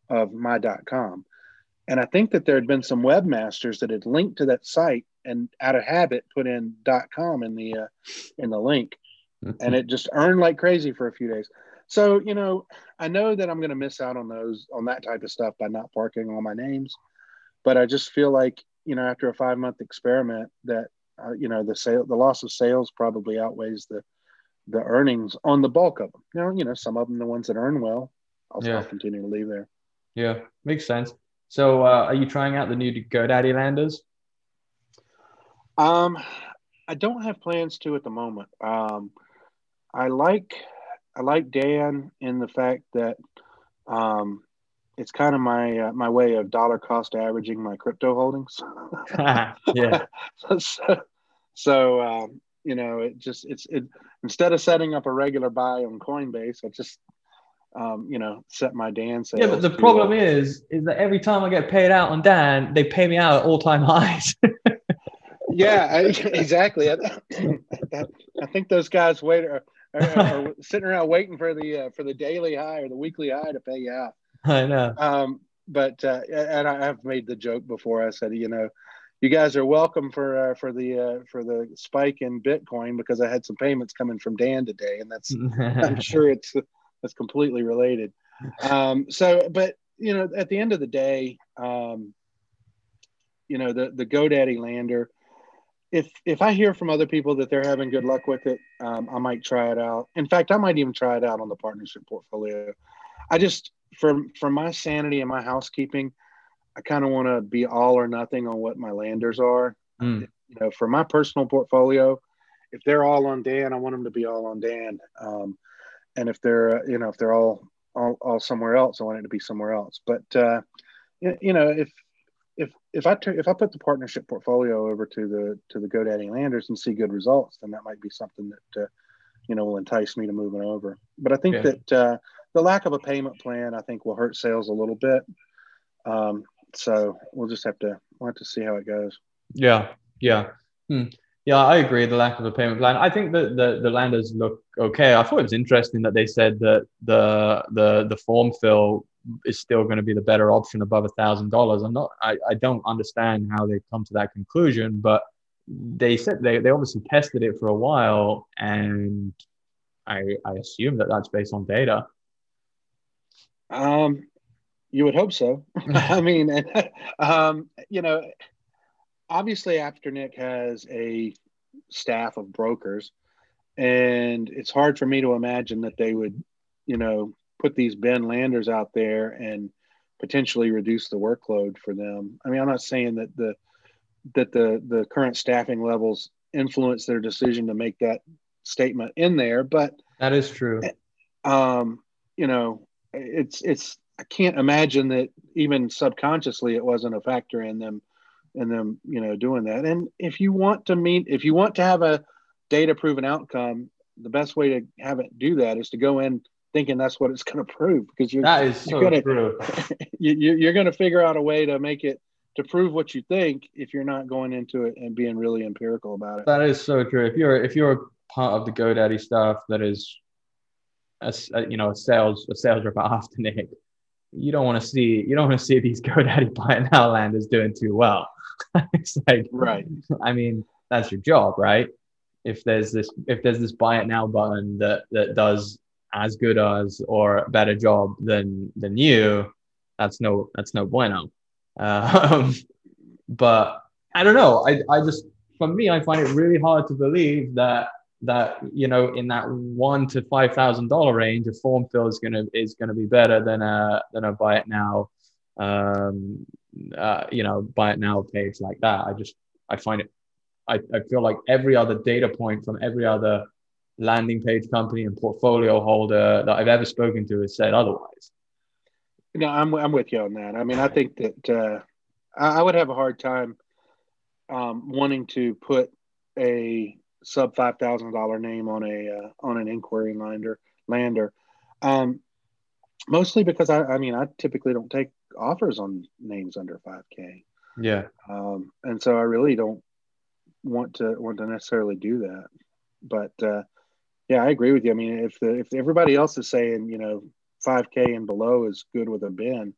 of my dot com, and I think that there had been some webmasters that had linked to that site and out of habit put in dot com in the uh, in the link, mm-hmm. and it just earned like crazy for a few days. So you know, I know that I'm going to miss out on those on that type of stuff by not parking all my names but I just feel like you know after a five month experiment that uh, you know the sale the loss of sales probably outweighs the the earnings on the bulk of them. Now, you know some of them the ones that earn well. I'll yeah. continue to leave there. Yeah, makes sense. So, uh, are you trying out the new GoDaddy landers? Um, I don't have plans to at the moment. Um, I like I like Dan in the fact that um, it's kind of my uh, my way of dollar cost averaging my crypto holdings. yeah. so, so um, you know, it just it's it instead of setting up a regular buy on Coinbase, I just um, you know set my Dan sales. Yeah, but the problem is is that every time I get paid out on Dan, they pay me out at all time highs. yeah, I, exactly. I, I, think those guys wait are, are, are sitting around waiting for the uh, for the daily high or the weekly high to pay you out. I know. Um, but uh, and I have made the joke before. I said, you know, you guys are welcome for uh, for the uh, for the spike in Bitcoin because I had some payments coming from Dan today, and that's I'm sure it's that's completely related. Um, so, but you know, at the end of the day, um, you know, the the GoDaddy lander. If if I hear from other people that they're having good luck with it, um, I might try it out. In fact, I might even try it out on the partnership portfolio. I just for for my sanity and my housekeeping, I kind of want to be all or nothing on what my landers are. Mm. You know, for my personal portfolio, if they're all on Dan, I want them to be all on Dan. Um, and if they're you know if they're all, all all somewhere else, I want it to be somewhere else. But uh, you know if if if I t- if I put the partnership portfolio over to the to the GoDaddy Landers and see good results, then that might be something that uh, you know will entice me to moving over. But I think okay. that uh, the lack of a payment plan, I think, will hurt sales a little bit. Um, so we'll just have to we'll have to see how it goes. Yeah, yeah, hmm. yeah. I agree. The lack of a payment plan. I think that the the landers look okay. I thought it was interesting that they said that the the the form fill is still going to be the better option above a thousand dollars. I'm not. I, I don't understand how they come to that conclusion, but they said they, they obviously tested it for a while and I, I assume that that's based on data um, you would hope so. I mean, um, you know, obviously, Afternic has a staff of brokers, and it's hard for me to imagine that they would, you know, put these BIN landers out there and potentially reduce the workload for them. I mean, I'm not saying that the that the the current staffing levels influence their decision to make that statement in there, but that is true. Um, you know, it's it's I can't imagine that even subconsciously it wasn't a factor in them in them you know doing that. And if you want to meet if you want to have a data proven outcome, the best way to have it do that is to go in thinking that's what it's going to prove because you're that is you're so gonna, true. you, you're going to figure out a way to make it to prove what you think if you're not going into it and being really empirical about it. That is so true. If you're if you're part of the GoDaddy stuff that is a, a, you know a sales a sales rep Afternic, you don't want to see you don't want to see these GoDaddy buy it now landers doing too well. it's like right. I mean, that's your job, right? If there's this if there's this buy it now button that that does as good as or a better job than than you, that's no that's no bueno. Um, but I don't know. I I just for me, I find it really hard to believe that that you know in that one to five thousand dollar range, a form fill is gonna is gonna be better than a than a buy it now, um, uh, you know, buy it now page like that. I just I find it. I, I feel like every other data point from every other landing page company and portfolio holder that I've ever spoken to has said otherwise. No, I'm I'm with you on that. I mean, I think that uh, I, I would have a hard time um, wanting to put a sub five thousand dollar name on a uh, on an inquiry lander lander, um, mostly because I, I mean I typically don't take offers on names under five k. Yeah, um, and so I really don't want to want to necessarily do that. But uh, yeah, I agree with you. I mean, if the if everybody else is saying you know five k and below is good with a bin,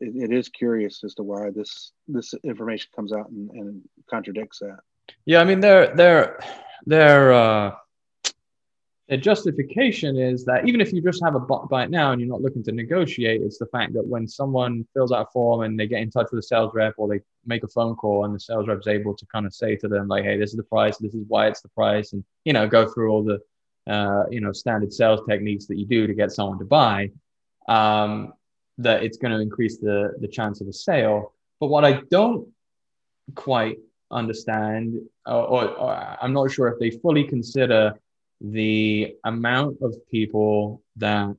it, it is curious as to why this this information comes out and, and contradicts that. Yeah, I mean, their their their uh, their justification is that even if you just have a buy it now and you're not looking to negotiate, it's the fact that when someone fills out a form and they get in touch with a sales rep or they make a phone call and the sales rep's able to kind of say to them like, "Hey, this is the price. This is why it's the price," and you know, go through all the uh, you know standard sales techniques that you do to get someone to buy. Um, that it's going to increase the the chance of a sale. But what I don't quite understand, or, or, or, I'm not sure if they fully consider the amount of people that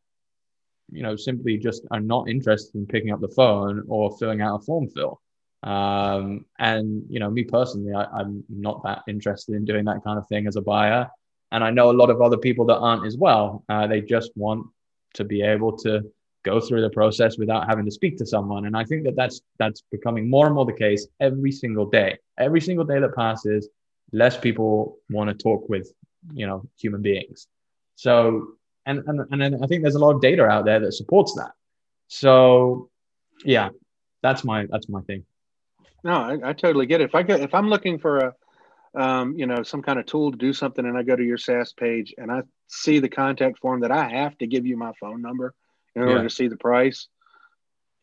you know simply just are not interested in picking up the phone or filling out a form fill. Um, and you know, me personally, I, I'm not that interested in doing that kind of thing as a buyer. And I know a lot of other people that aren't as well. Uh, they just want to be able to go through the process without having to speak to someone. And I think that that's that's becoming more and more the case every single day. Every single day that passes, less people want to talk with you know human beings. So and and and I think there's a lot of data out there that supports that. So yeah, that's my that's my thing. No, I, I totally get it. If I get if I'm looking for a um, you know, some kind of tool to do something, and I go to your SaaS page and I see the contact form that I have to give you my phone number in order yeah. to see the price.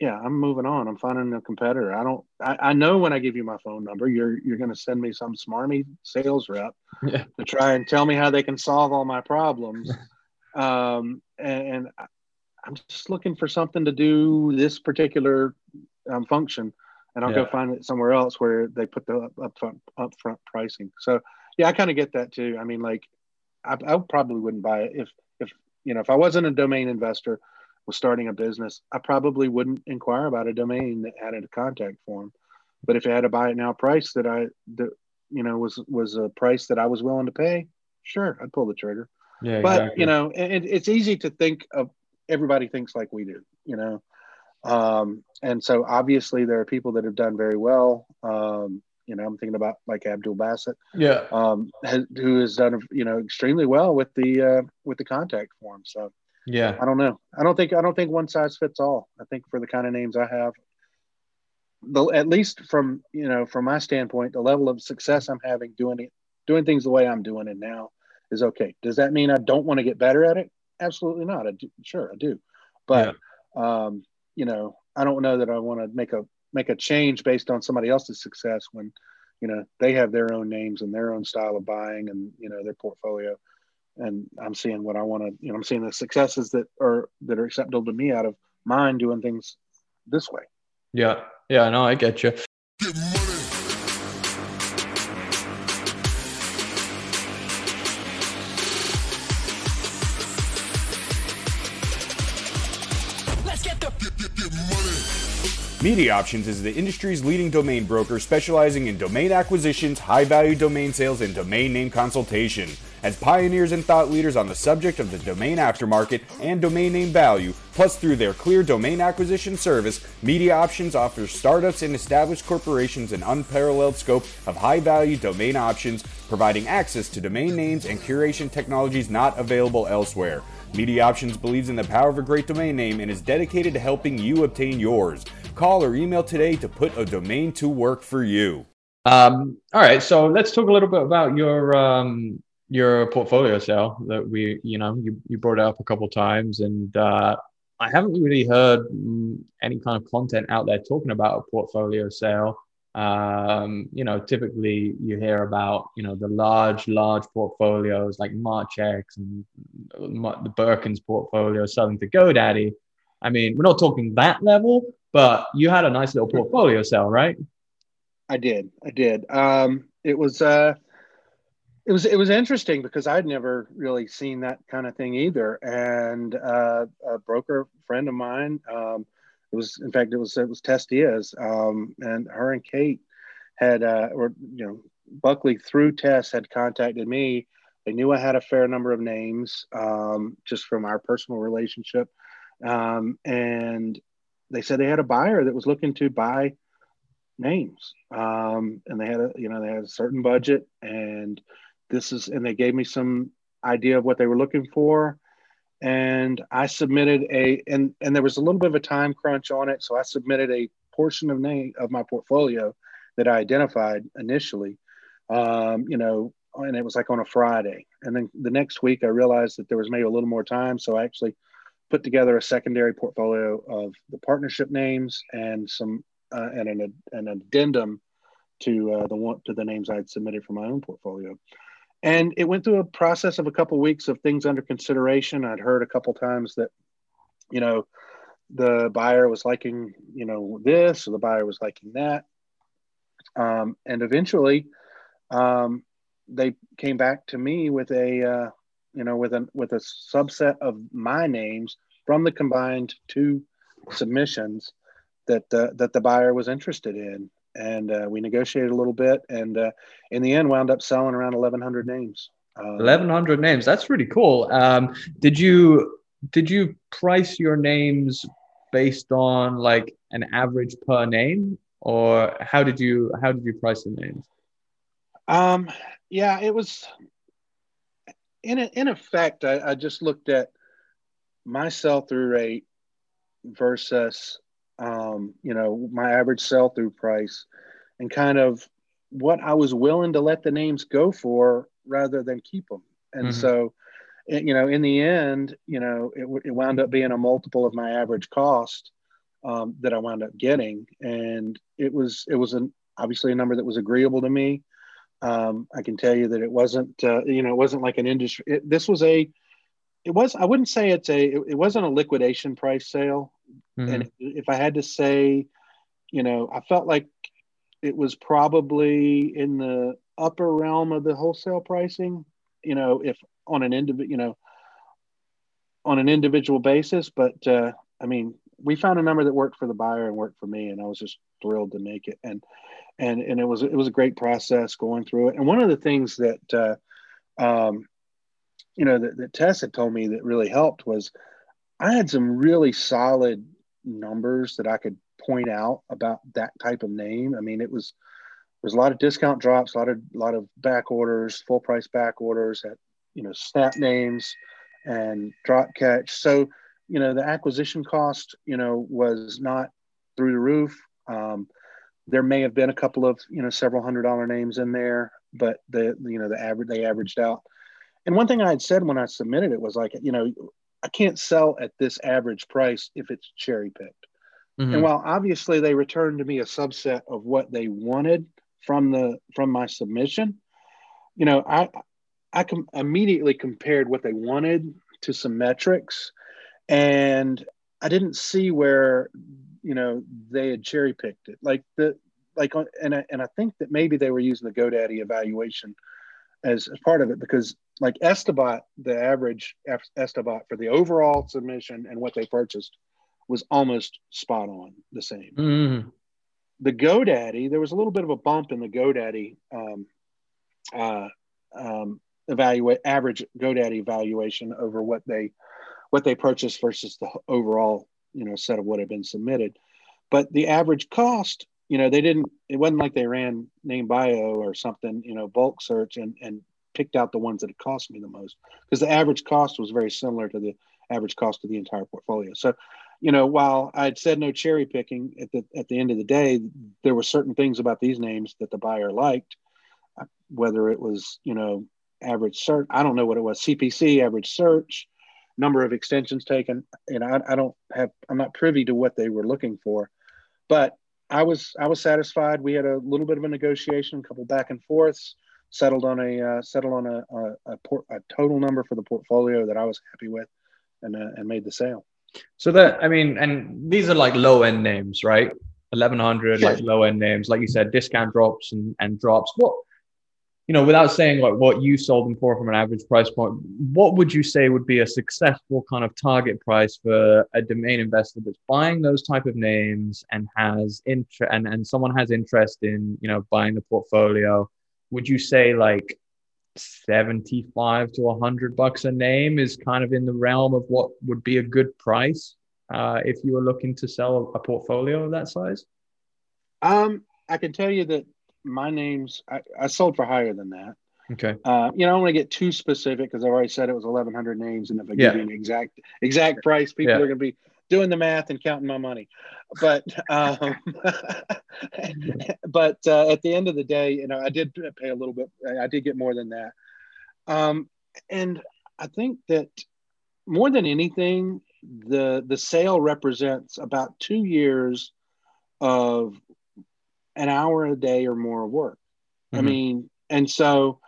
Yeah, I'm moving on. I'm finding a competitor. I don't. I, I know when I give you my phone number, you're you're going to send me some smarmy sales rep yeah. to try and tell me how they can solve all my problems. um, and, and I'm just looking for something to do this particular um, function, and I'll yeah. go find it somewhere else where they put the upfront upfront pricing. So yeah, I kind of get that too. I mean, like I, I probably wouldn't buy it if if you know if I wasn't a domain investor was starting a business, I probably wouldn't inquire about a domain that had a contact form. But if it had a buy it now price that I that you know was was a price that I was willing to pay, sure, I'd pull the trigger. Yeah, but exactly. you know, it, it's easy to think of everybody thinks like we do, you know. Um, and so obviously there are people that have done very well. Um, you know, I'm thinking about like Abdul Basit, yeah, um, has, who has done you know extremely well with the uh, with the contact form. So yeah, I don't know. I don't think I don't think one size fits all. I think for the kind of names I have, the at least from you know from my standpoint, the level of success I'm having doing it, doing things the way I'm doing it now is okay. Does that mean I don't want to get better at it? Absolutely not. I do, sure I do, but yeah. um, you know I don't know that I want to make a make a change based on somebody else's success when you know they have their own names and their own style of buying and you know their portfolio and I'm seeing what I want to, you know, I'm seeing the successes that are that are acceptable to me out of mine doing things this way. Yeah, yeah, no, I get you. Media Options is the industry's leading domain broker specializing in domain acquisitions, high value domain sales, and domain name consultation. As pioneers and thought leaders on the subject of the domain aftermarket and domain name value, plus through their clear domain acquisition service, Media Options offers startups and established corporations an unparalleled scope of high value domain options, providing access to domain names and curation technologies not available elsewhere. Media Options believes in the power of a great domain name and is dedicated to helping you obtain yours. Call or email today to put a domain to work for you. Um, all right, so let's talk a little bit about your um, your portfolio sale that we, you know, you, you brought it up a couple times, and uh, I haven't really heard mm, any kind of content out there talking about a portfolio sale. Um, you know, typically you hear about, you know, the large, large portfolios like Marchex and the Birkins portfolio selling to GoDaddy. I mean, we're not talking that level, but you had a nice little portfolio sale, right? I did. I did. Um, it was, uh, it was it was interesting because I'd never really seen that kind of thing either. And uh, a broker friend of mine, um, it was in fact it was it was Tess Diaz, um, and her and Kate had uh, or you know Buckley through Tess had contacted me. They knew I had a fair number of names um, just from our personal relationship, um, and they said they had a buyer that was looking to buy names, um, and they had a you know they had a certain budget and this is and they gave me some idea of what they were looking for. And i submitted a and and there was a little bit of a time crunch on it. So i submitted a portion of name of my portfolio that i identified initially um, you know and it was like on a friday. And then the next week i realized that there was maybe a little more time. So i actually put together a secondary portfolio of the partnership names and some uh, and an, an addendum to uh, the one to the names I'd submitted for my own portfolio and it went through a process of a couple of weeks of things under consideration. I'd heard a couple times that you know the buyer was liking you know this or the buyer was liking that. Um, and eventually um, they came back to me with a uh, you know with a with a subset of my names from the combined two submissions that uh, that the buyer was interested in and uh, we negotiated a little bit, and uh, in the end, wound up selling around 1,100 names. Um, 1,100 names. That's pretty cool. Um, did you did you price your names based on like an average per name, or how did you how did you price the names? Um, yeah, it was in in effect. I, I just looked at my sell through rate versus um, you know, my average sell through price and kind of what I was willing to let the names go for rather than keep them. And mm-hmm. so, you know, in the end, you know, it, it, wound up being a multiple of my average cost um, that I wound up getting. And it was, it was an, obviously a number that was agreeable to me. Um, I can tell you that it wasn't, uh, you know, it wasn't like an industry. It, this was a, it was, I wouldn't say it's a, it, it wasn't a liquidation price sale. Mm-hmm. And if I had to say, you know, I felt like it was probably in the upper realm of the wholesale pricing, you know, if on an individual, you know, on an individual basis. But uh, I mean, we found a number that worked for the buyer and worked for me, and I was just thrilled to make it. And and and it was it was a great process going through it. And one of the things that uh, um, you know that, that Tess told me that really helped was I had some really solid numbers that I could point out about that type of name. I mean, it was there was a lot of discount drops, a lot of a lot of back orders, full price back orders at you know SnapNames and DropCatch. So you know the acquisition cost you know was not through the roof. Um, there may have been a couple of you know several hundred dollar names in there, but the you know the average they averaged out. And one thing I had said when I submitted it was like you know I can't sell at this average price if it's cherry picked. Mm-hmm. And while obviously they returned to me a subset of what they wanted from the from my submission, you know, I I com- immediately compared what they wanted to some metrics, and I didn't see where you know they had cherry picked it. Like the like and I, and I think that maybe they were using the GoDaddy evaluation as, as part of it because like Estibot, the average Estibot for the overall submission and what they purchased was almost spot on the same. Mm-hmm. The GoDaddy, there was a little bit of a bump in the GoDaddy um, uh, um, evaluate average GoDaddy evaluation over what they what they purchased versus the overall you know set of what had been submitted. But the average cost, you know, they didn't. It wasn't like they ran NameBio or something, you know, bulk search and and picked out the ones that had cost me the most because the average cost was very similar to the average cost of the entire portfolio. So, you know, while I'd said no cherry picking at the at the end of the day, there were certain things about these names that the buyer liked, uh, whether it was you know average search, I don't know what it was, CPC, average search, number of extensions taken, and I, I don't have, I'm not privy to what they were looking for, but I was I was satisfied. We had a little bit of a negotiation, a couple back and forths, settled on a uh, settled on a a, a, port, a, total number for the portfolio that I was happy with, and uh, and made the sale. So that I mean, and these are like low end names, right? Eleven hundred, yeah. like low end names, like you said, discount drops and and drops. What you know, without saying like what you sold them for from an average price point, what would you say would be a successful kind of target price for a domain investor that's buying those type of names and has interest and, and someone has interest in, you know, buying the portfolio? Would you say like 75 to 100 bucks a name is kind of in the realm of what would be a good price uh, if you were looking to sell a portfolio of that size? Um, I can tell you that my name's I, I sold for higher than that. Okay. Uh, you know, I don't want to get too specific because I already said it was 1,100 names, and if I yeah. give you an exact exact price, people yeah. are going to be doing the math and counting my money. But um, but uh, at the end of the day, you know, I did pay a little bit. I did get more than that, um, and I think that more than anything, the the sale represents about two years of an hour a day or more of work. Mm-hmm. I mean, and so,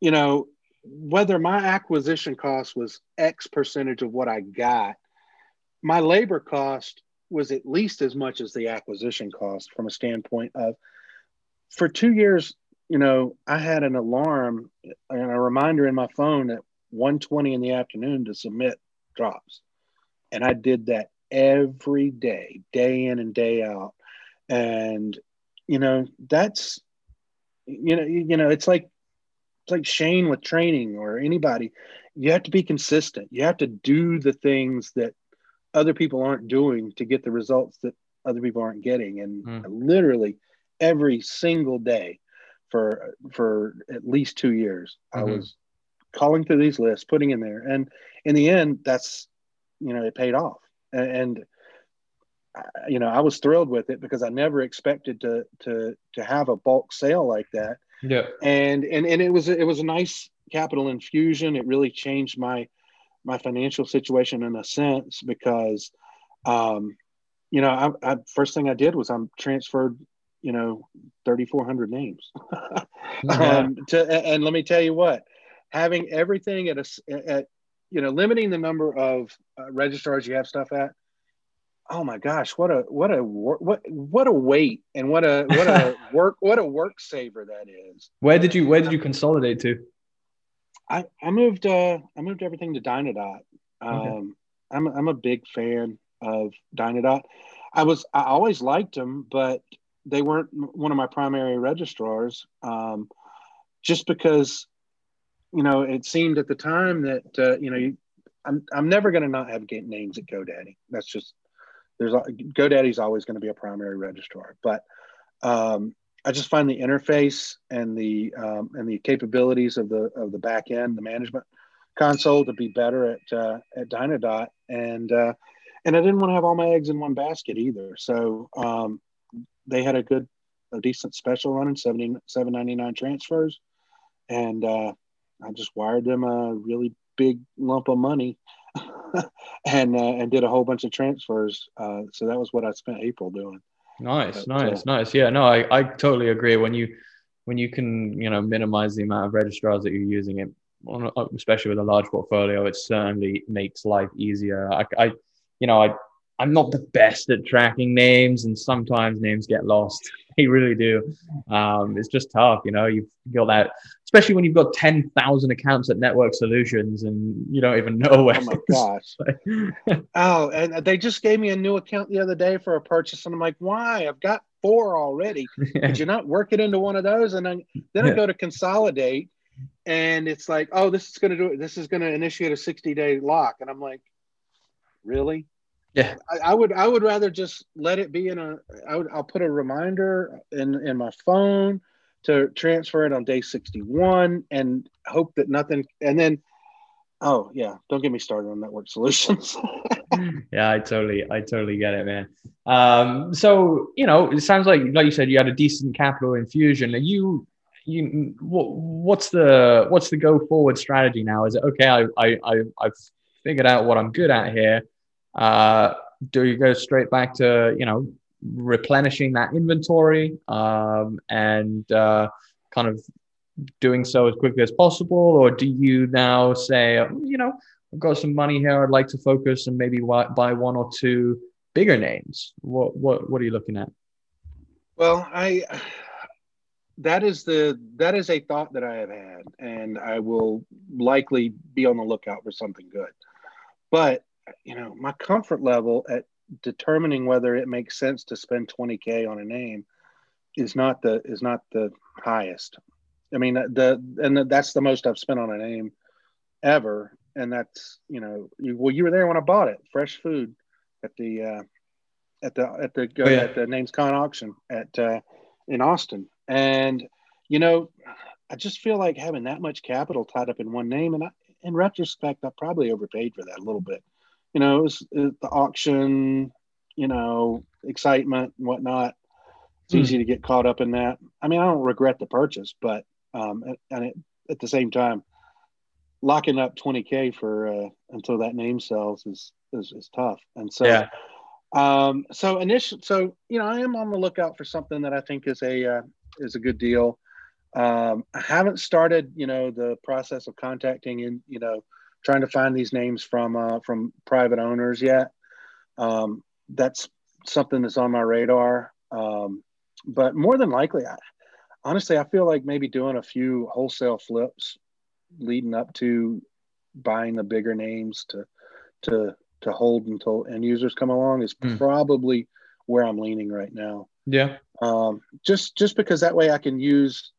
you know, whether my acquisition cost was X percentage of what I got, my labor cost was at least as much as the acquisition cost from a standpoint of for two years, you know, I had an alarm and a reminder in my phone at 1:20 in the afternoon to submit drops. And I did that every day, day in and day out. And you know that's you know you know it's like it's like Shane with training or anybody you have to be consistent you have to do the things that other people aren't doing to get the results that other people aren't getting and mm. literally every single day for for at least 2 years mm-hmm. I was calling through these lists putting in there and in the end that's you know it paid off and, and you know, I was thrilled with it because I never expected to to to have a bulk sale like that. Yeah. And and and it was it was a nice capital infusion. It really changed my my financial situation in a sense because um you know, I, I first thing I did was I'm transferred, you know, 3,400 names. um, to, and let me tell you what, having everything at a, at, you know, limiting the number of uh, registrars you have stuff at oh my gosh, what a what a what what a weight and what a what a work what a work saver that is. Where did you where did you consolidate to? I, I moved uh I moved everything to Dynadot. Um, okay. I'm I'm a big fan of Dynadot. I was I always liked them, but they weren't one of my primary registrars. Um, just because, you know, it seemed at the time that uh, you know you, I'm I'm never going to not have names at GoDaddy. That's just there's GoDaddy's always going to be a primary registrar, but um, I just find the interface and the um, and the capabilities of the of the back end, the management console, to be better at uh, at Dynadot, and uh, and I didn't want to have all my eggs in one basket either. So um, they had a good, a decent special running, 70, 799 transfers, and uh, I just wired them a really big lump of money and uh, and did a whole bunch of transfers. Uh, so that was what I spent April doing. Nice, but, nice, uh, nice. Yeah, no, I, I totally agree. When you when you can you know minimize the amount of registrars that you're using it, especially with a large portfolio, it certainly makes life easier. I, I you know I I'm not the best at tracking names, and sometimes names get lost. They really do. Um, it's just tough, you know. You've got that, especially when you've got ten thousand accounts at Network Solutions, and you don't even know where. Oh my gosh! oh, and they just gave me a new account the other day for a purchase, and I'm like, why? I've got four already. Yeah. Did you not work it into one of those? And then then I go to consolidate, and it's like, oh, this is going to do it. This is going to initiate a 60 day lock, and I'm like, really? Yeah, I, I, would. I would rather just let it be in a. I would. I'll put a reminder in in my phone to transfer it on day 61 and hope that nothing and then oh yeah don't get me started on network solutions. Yeah i totally i totally get it man. Um, so you know it sounds like like you said you had a decent capital infusion. Are you you what, what's the what's the go forward strategy now? Is it okay i i, I i've figured out what i'm good at here. Uh, do you go straight back to you know replenishing that inventory um, and uh, kind of doing so as quickly as possible? Or do you now say, you know, I've got some money here, I'd like to focus and maybe buy one or two bigger names? What, what, what are you looking at? Well, I, that is the that is a thought that I have had, and I will likely be on the lookout for something good. But you know, my comfort level at determining whether it makes sense to spend 20k on a name is not the is not the highest. I mean the and the, that's the most I've spent on a name ever, and that's you know you, well you were there when I bought it, fresh food at the uh, at the at the oh, yeah. at the NamesCon auction at uh, in Austin, and you know I just feel like having that much capital tied up in one name, and I, in retrospect I probably overpaid for that a little bit you know, it was the auction, you know, excitement and whatnot. It's mm. easy to get caught up in that. I mean, I don't regret the purchase, but um, and it, at the same time, locking up 20k for uh, until that name sells is, is is tough. And so, yeah. um, so initial, so you know, I am on the lookout for something that I think is a uh, is a good deal. Um, I haven't started, you know, the process of contacting and you know trying to find these names from uh, from private owners yet. Um, that's something that's on my radar. Um, but more than likely, I, honestly, I feel like maybe doing a few wholesale flips leading up to buying the bigger names to to to hold until end users come along is mm. probably where I'm leaning right now. Yeah. Um, just just because that way I can use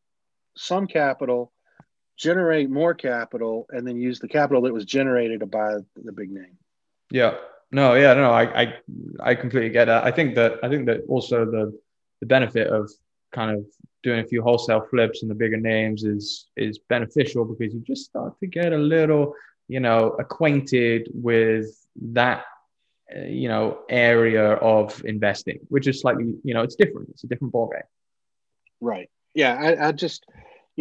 some capital generate more capital and then use the capital that was generated to buy the big name. Yeah. No, yeah, no, I, I, I completely get that. I think that, I think that also the, the benefit of kind of doing a few wholesale flips and the bigger names is, is beneficial because you just start to get a little, you know, acquainted with that, uh, you know, area of investing, which is slightly, you know, it's different. It's a different ballgame. Right. Yeah. I, I just,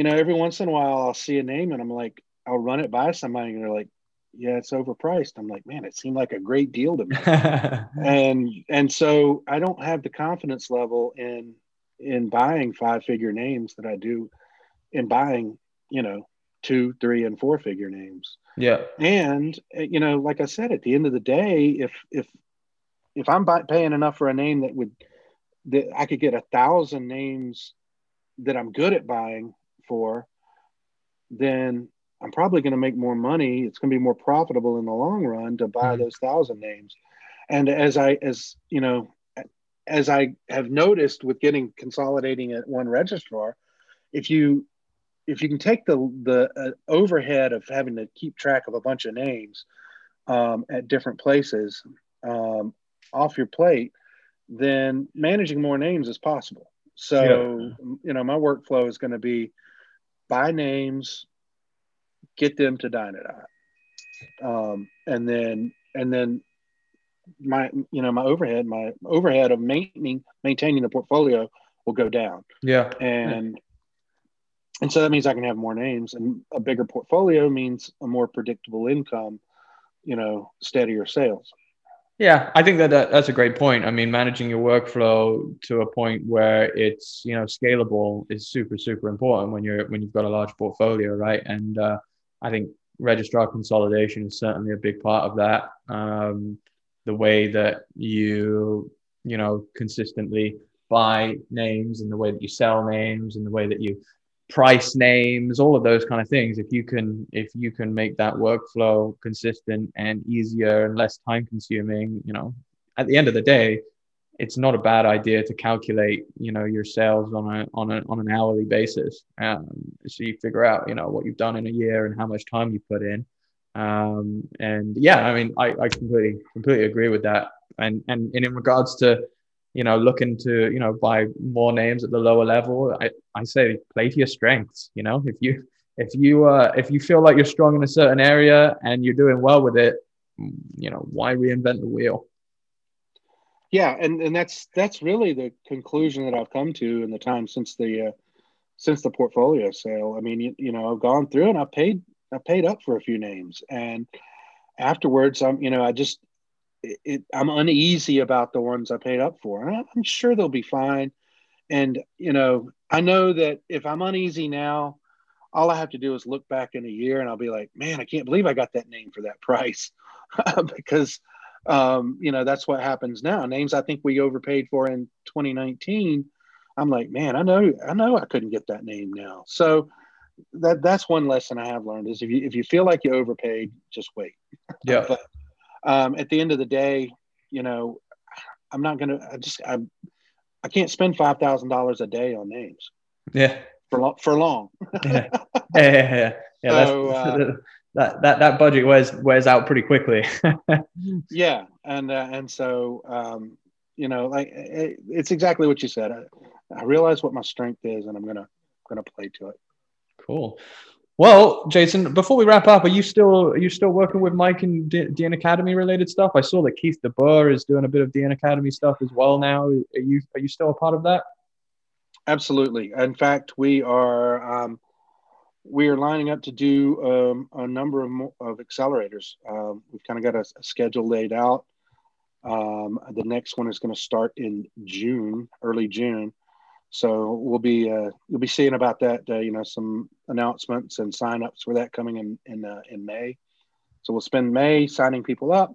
you know, every once in a while I'll see a name and I'm like, I'll run it by somebody and they're like, yeah, it's overpriced. I'm like, man, it seemed like a great deal to me. and and so I don't have the confidence level in in buying five figure names that I do in buying, you know, two, three, and four figure names. Yeah. And eh, you know, like I said, at the end of the day, if if if I'm paying enough for a name that would that I could get a thousand names that I'm good at buying for, then I'm probably going to make more money. It's going to be more profitable in the long run to buy mm-hmm. those thousand names. And as I, as you know, as I have noticed with getting consolidating at one registrar, if you if you can take the the uh, overhead of having to keep track of a bunch of names um, at different places um, off your plate, then managing more names is possible. So yeah. you know, my workflow is going to be buy names, get them to Dynadot, um, and then and then my you know my overhead my overhead of maintaining maintaining the portfolio will go down. Yeah, and and so that means I can have more names, and a bigger portfolio means a more predictable income. You know, steadier sales. Yeah, I think that, that that's a great point. I mean, managing your workflow to a point where it's you know scalable is super super important when you're when you've got a large portfolio, right? And uh, I think registrar consolidation is certainly a big part of that. Um, the way that you you know consistently buy names and the way that you sell names and the way that you price names, all of those kind of things. If you can, if you can make that workflow consistent and easier and less time consuming, you know, at the end of the day, it's not a bad idea to calculate, you know, your sales on a on a on an hourly basis. Um, so you figure out, you know, what you've done in a year and how much time you put in. Um, and yeah, I mean, I, I completely completely agree with that. And and and in regards to you know, looking to, you know, buy more names at the lower level, I, I say play to your strengths. You know, if you if you uh, if you feel like you're strong in a certain area and you're doing well with it, you know, why reinvent the wheel? Yeah, and and that's that's really the conclusion that I've come to in the time since the uh, since the portfolio sale. I mean, you, you know, I've gone through and I paid I paid up for a few names, and afterwards, I'm you know I just it, I'm uneasy about the ones I paid up for. And I'm sure they'll be fine. And, you know, I know that if I'm uneasy now, all I have to do is look back in a year and I'll be like, man, I can't believe I got that name for that price. because, um, you know, that's what happens now. Names I think we overpaid for in 2019. I'm like, man, I know, I know I couldn't get that name now. So that that's one lesson I have learned is if you if you feel like you overpaid, just wait. Yeah. but um, at the end of the day, you know, I'm not gonna. I just I I can't spend five thousand dollars a day on names. Yeah. For long. For long. yeah. Yeah. Yeah. yeah. So, uh, that that that budget wears wears out pretty quickly. yeah, and uh, and so um, you know, like it, it's exactly what you said. I, I realize what my strength is, and I'm gonna gonna play to it. Cool. Well, Jason, before we wrap up, are you still are you still working with Mike and DN Academy related stuff? I saw that Keith DeBurr is doing a bit of DN Academy stuff as well now. Are you are you still a part of that? Absolutely. In fact, we are um, we are lining up to do um, a number of, of accelerators. Um, we've kind of got a, a, schedule laid out. Um, the next one is going to start in June, early June. So we'll be uh, you'll be seeing about that. Uh, you know, some announcements and signups for that coming in in uh, in May. So we'll spend May signing people up,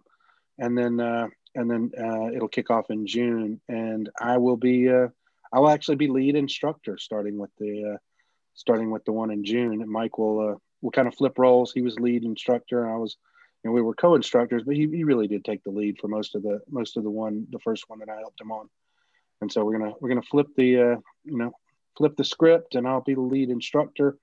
and then uh, and then uh, it'll kick off in June. And I will be uh, I will actually be lead instructor starting with the uh, starting with the one in June. And Mike will uh, will kind of flip roles. He was lead instructor, and I was. You know, we were co-instructors, but he, he really did take the lead for most of the most of the one the first one that I helped him on and so we're gonna we're gonna flip the uh, you know flip the script, and I'll be the lead instructor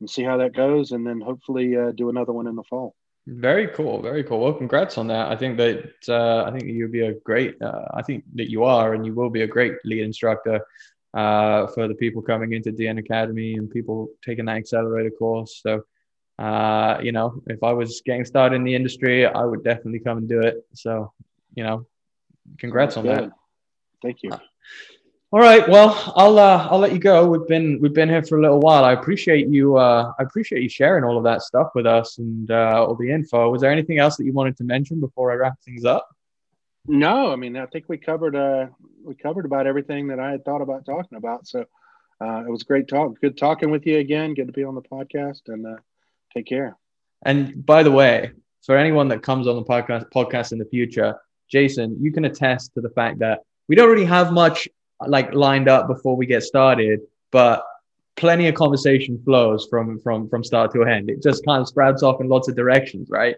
and see how that goes, and then hopefully uh, do another one in the fall. Very cool, very cool. Well, congrats on that. I think that uh, I think you'll be a great. Uh, I think that you are, and you will be a great lead instructor uh, for the people coming into DN Academy and people taking that accelerator course. So, uh, you know, if I was getting started in the industry, I would definitely come and do it. So, you know, congrats Sounds on good. that. Thank you. All right. Well, I'll uh, I'll let you go. We've been we've been here for a little while. I appreciate you. Uh, I appreciate you sharing all of that stuff with us and uh, all the info. Was there anything else that you wanted to mention before I wrap things up? No, I mean I think we covered uh, we covered about everything that I had thought about talking about. So uh, it was great talk. Good talking with you again. Good to be on the podcast and uh, take care. And by the way, for anyone that comes on the podcast podcast in the future, Jason, you can attest to the fact that we don't really have much like lined up before we get started, but plenty of conversation flows from from from start to end. It just kind of sprouts off in lots of directions, right?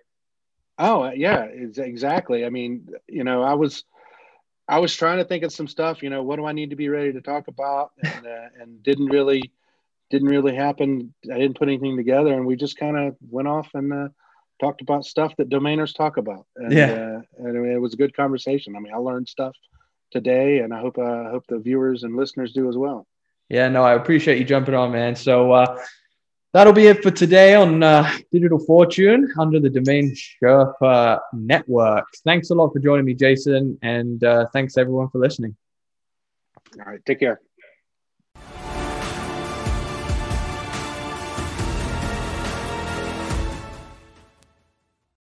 Oh yeah, exactly. I mean, you know, I was I was trying to think of some stuff. You know, what do I need to be ready to talk about, and uh, and didn't really didn't really happen. I didn't put anything together, and we just kind of went off and uh, talked about stuff that domainers talk about. And, yeah, uh, and it was a good conversation. I mean, I learned stuff today, and I hope uh, hope the viewers and listeners do as well. Yeah, no, I appreciate you jumping on, man. So uh, that'll be it for today on uh, Digital Fortune under the Domain Sherpa Network. Thanks a lot for joining me, Jason, and uh, thanks everyone for listening. All right, take care.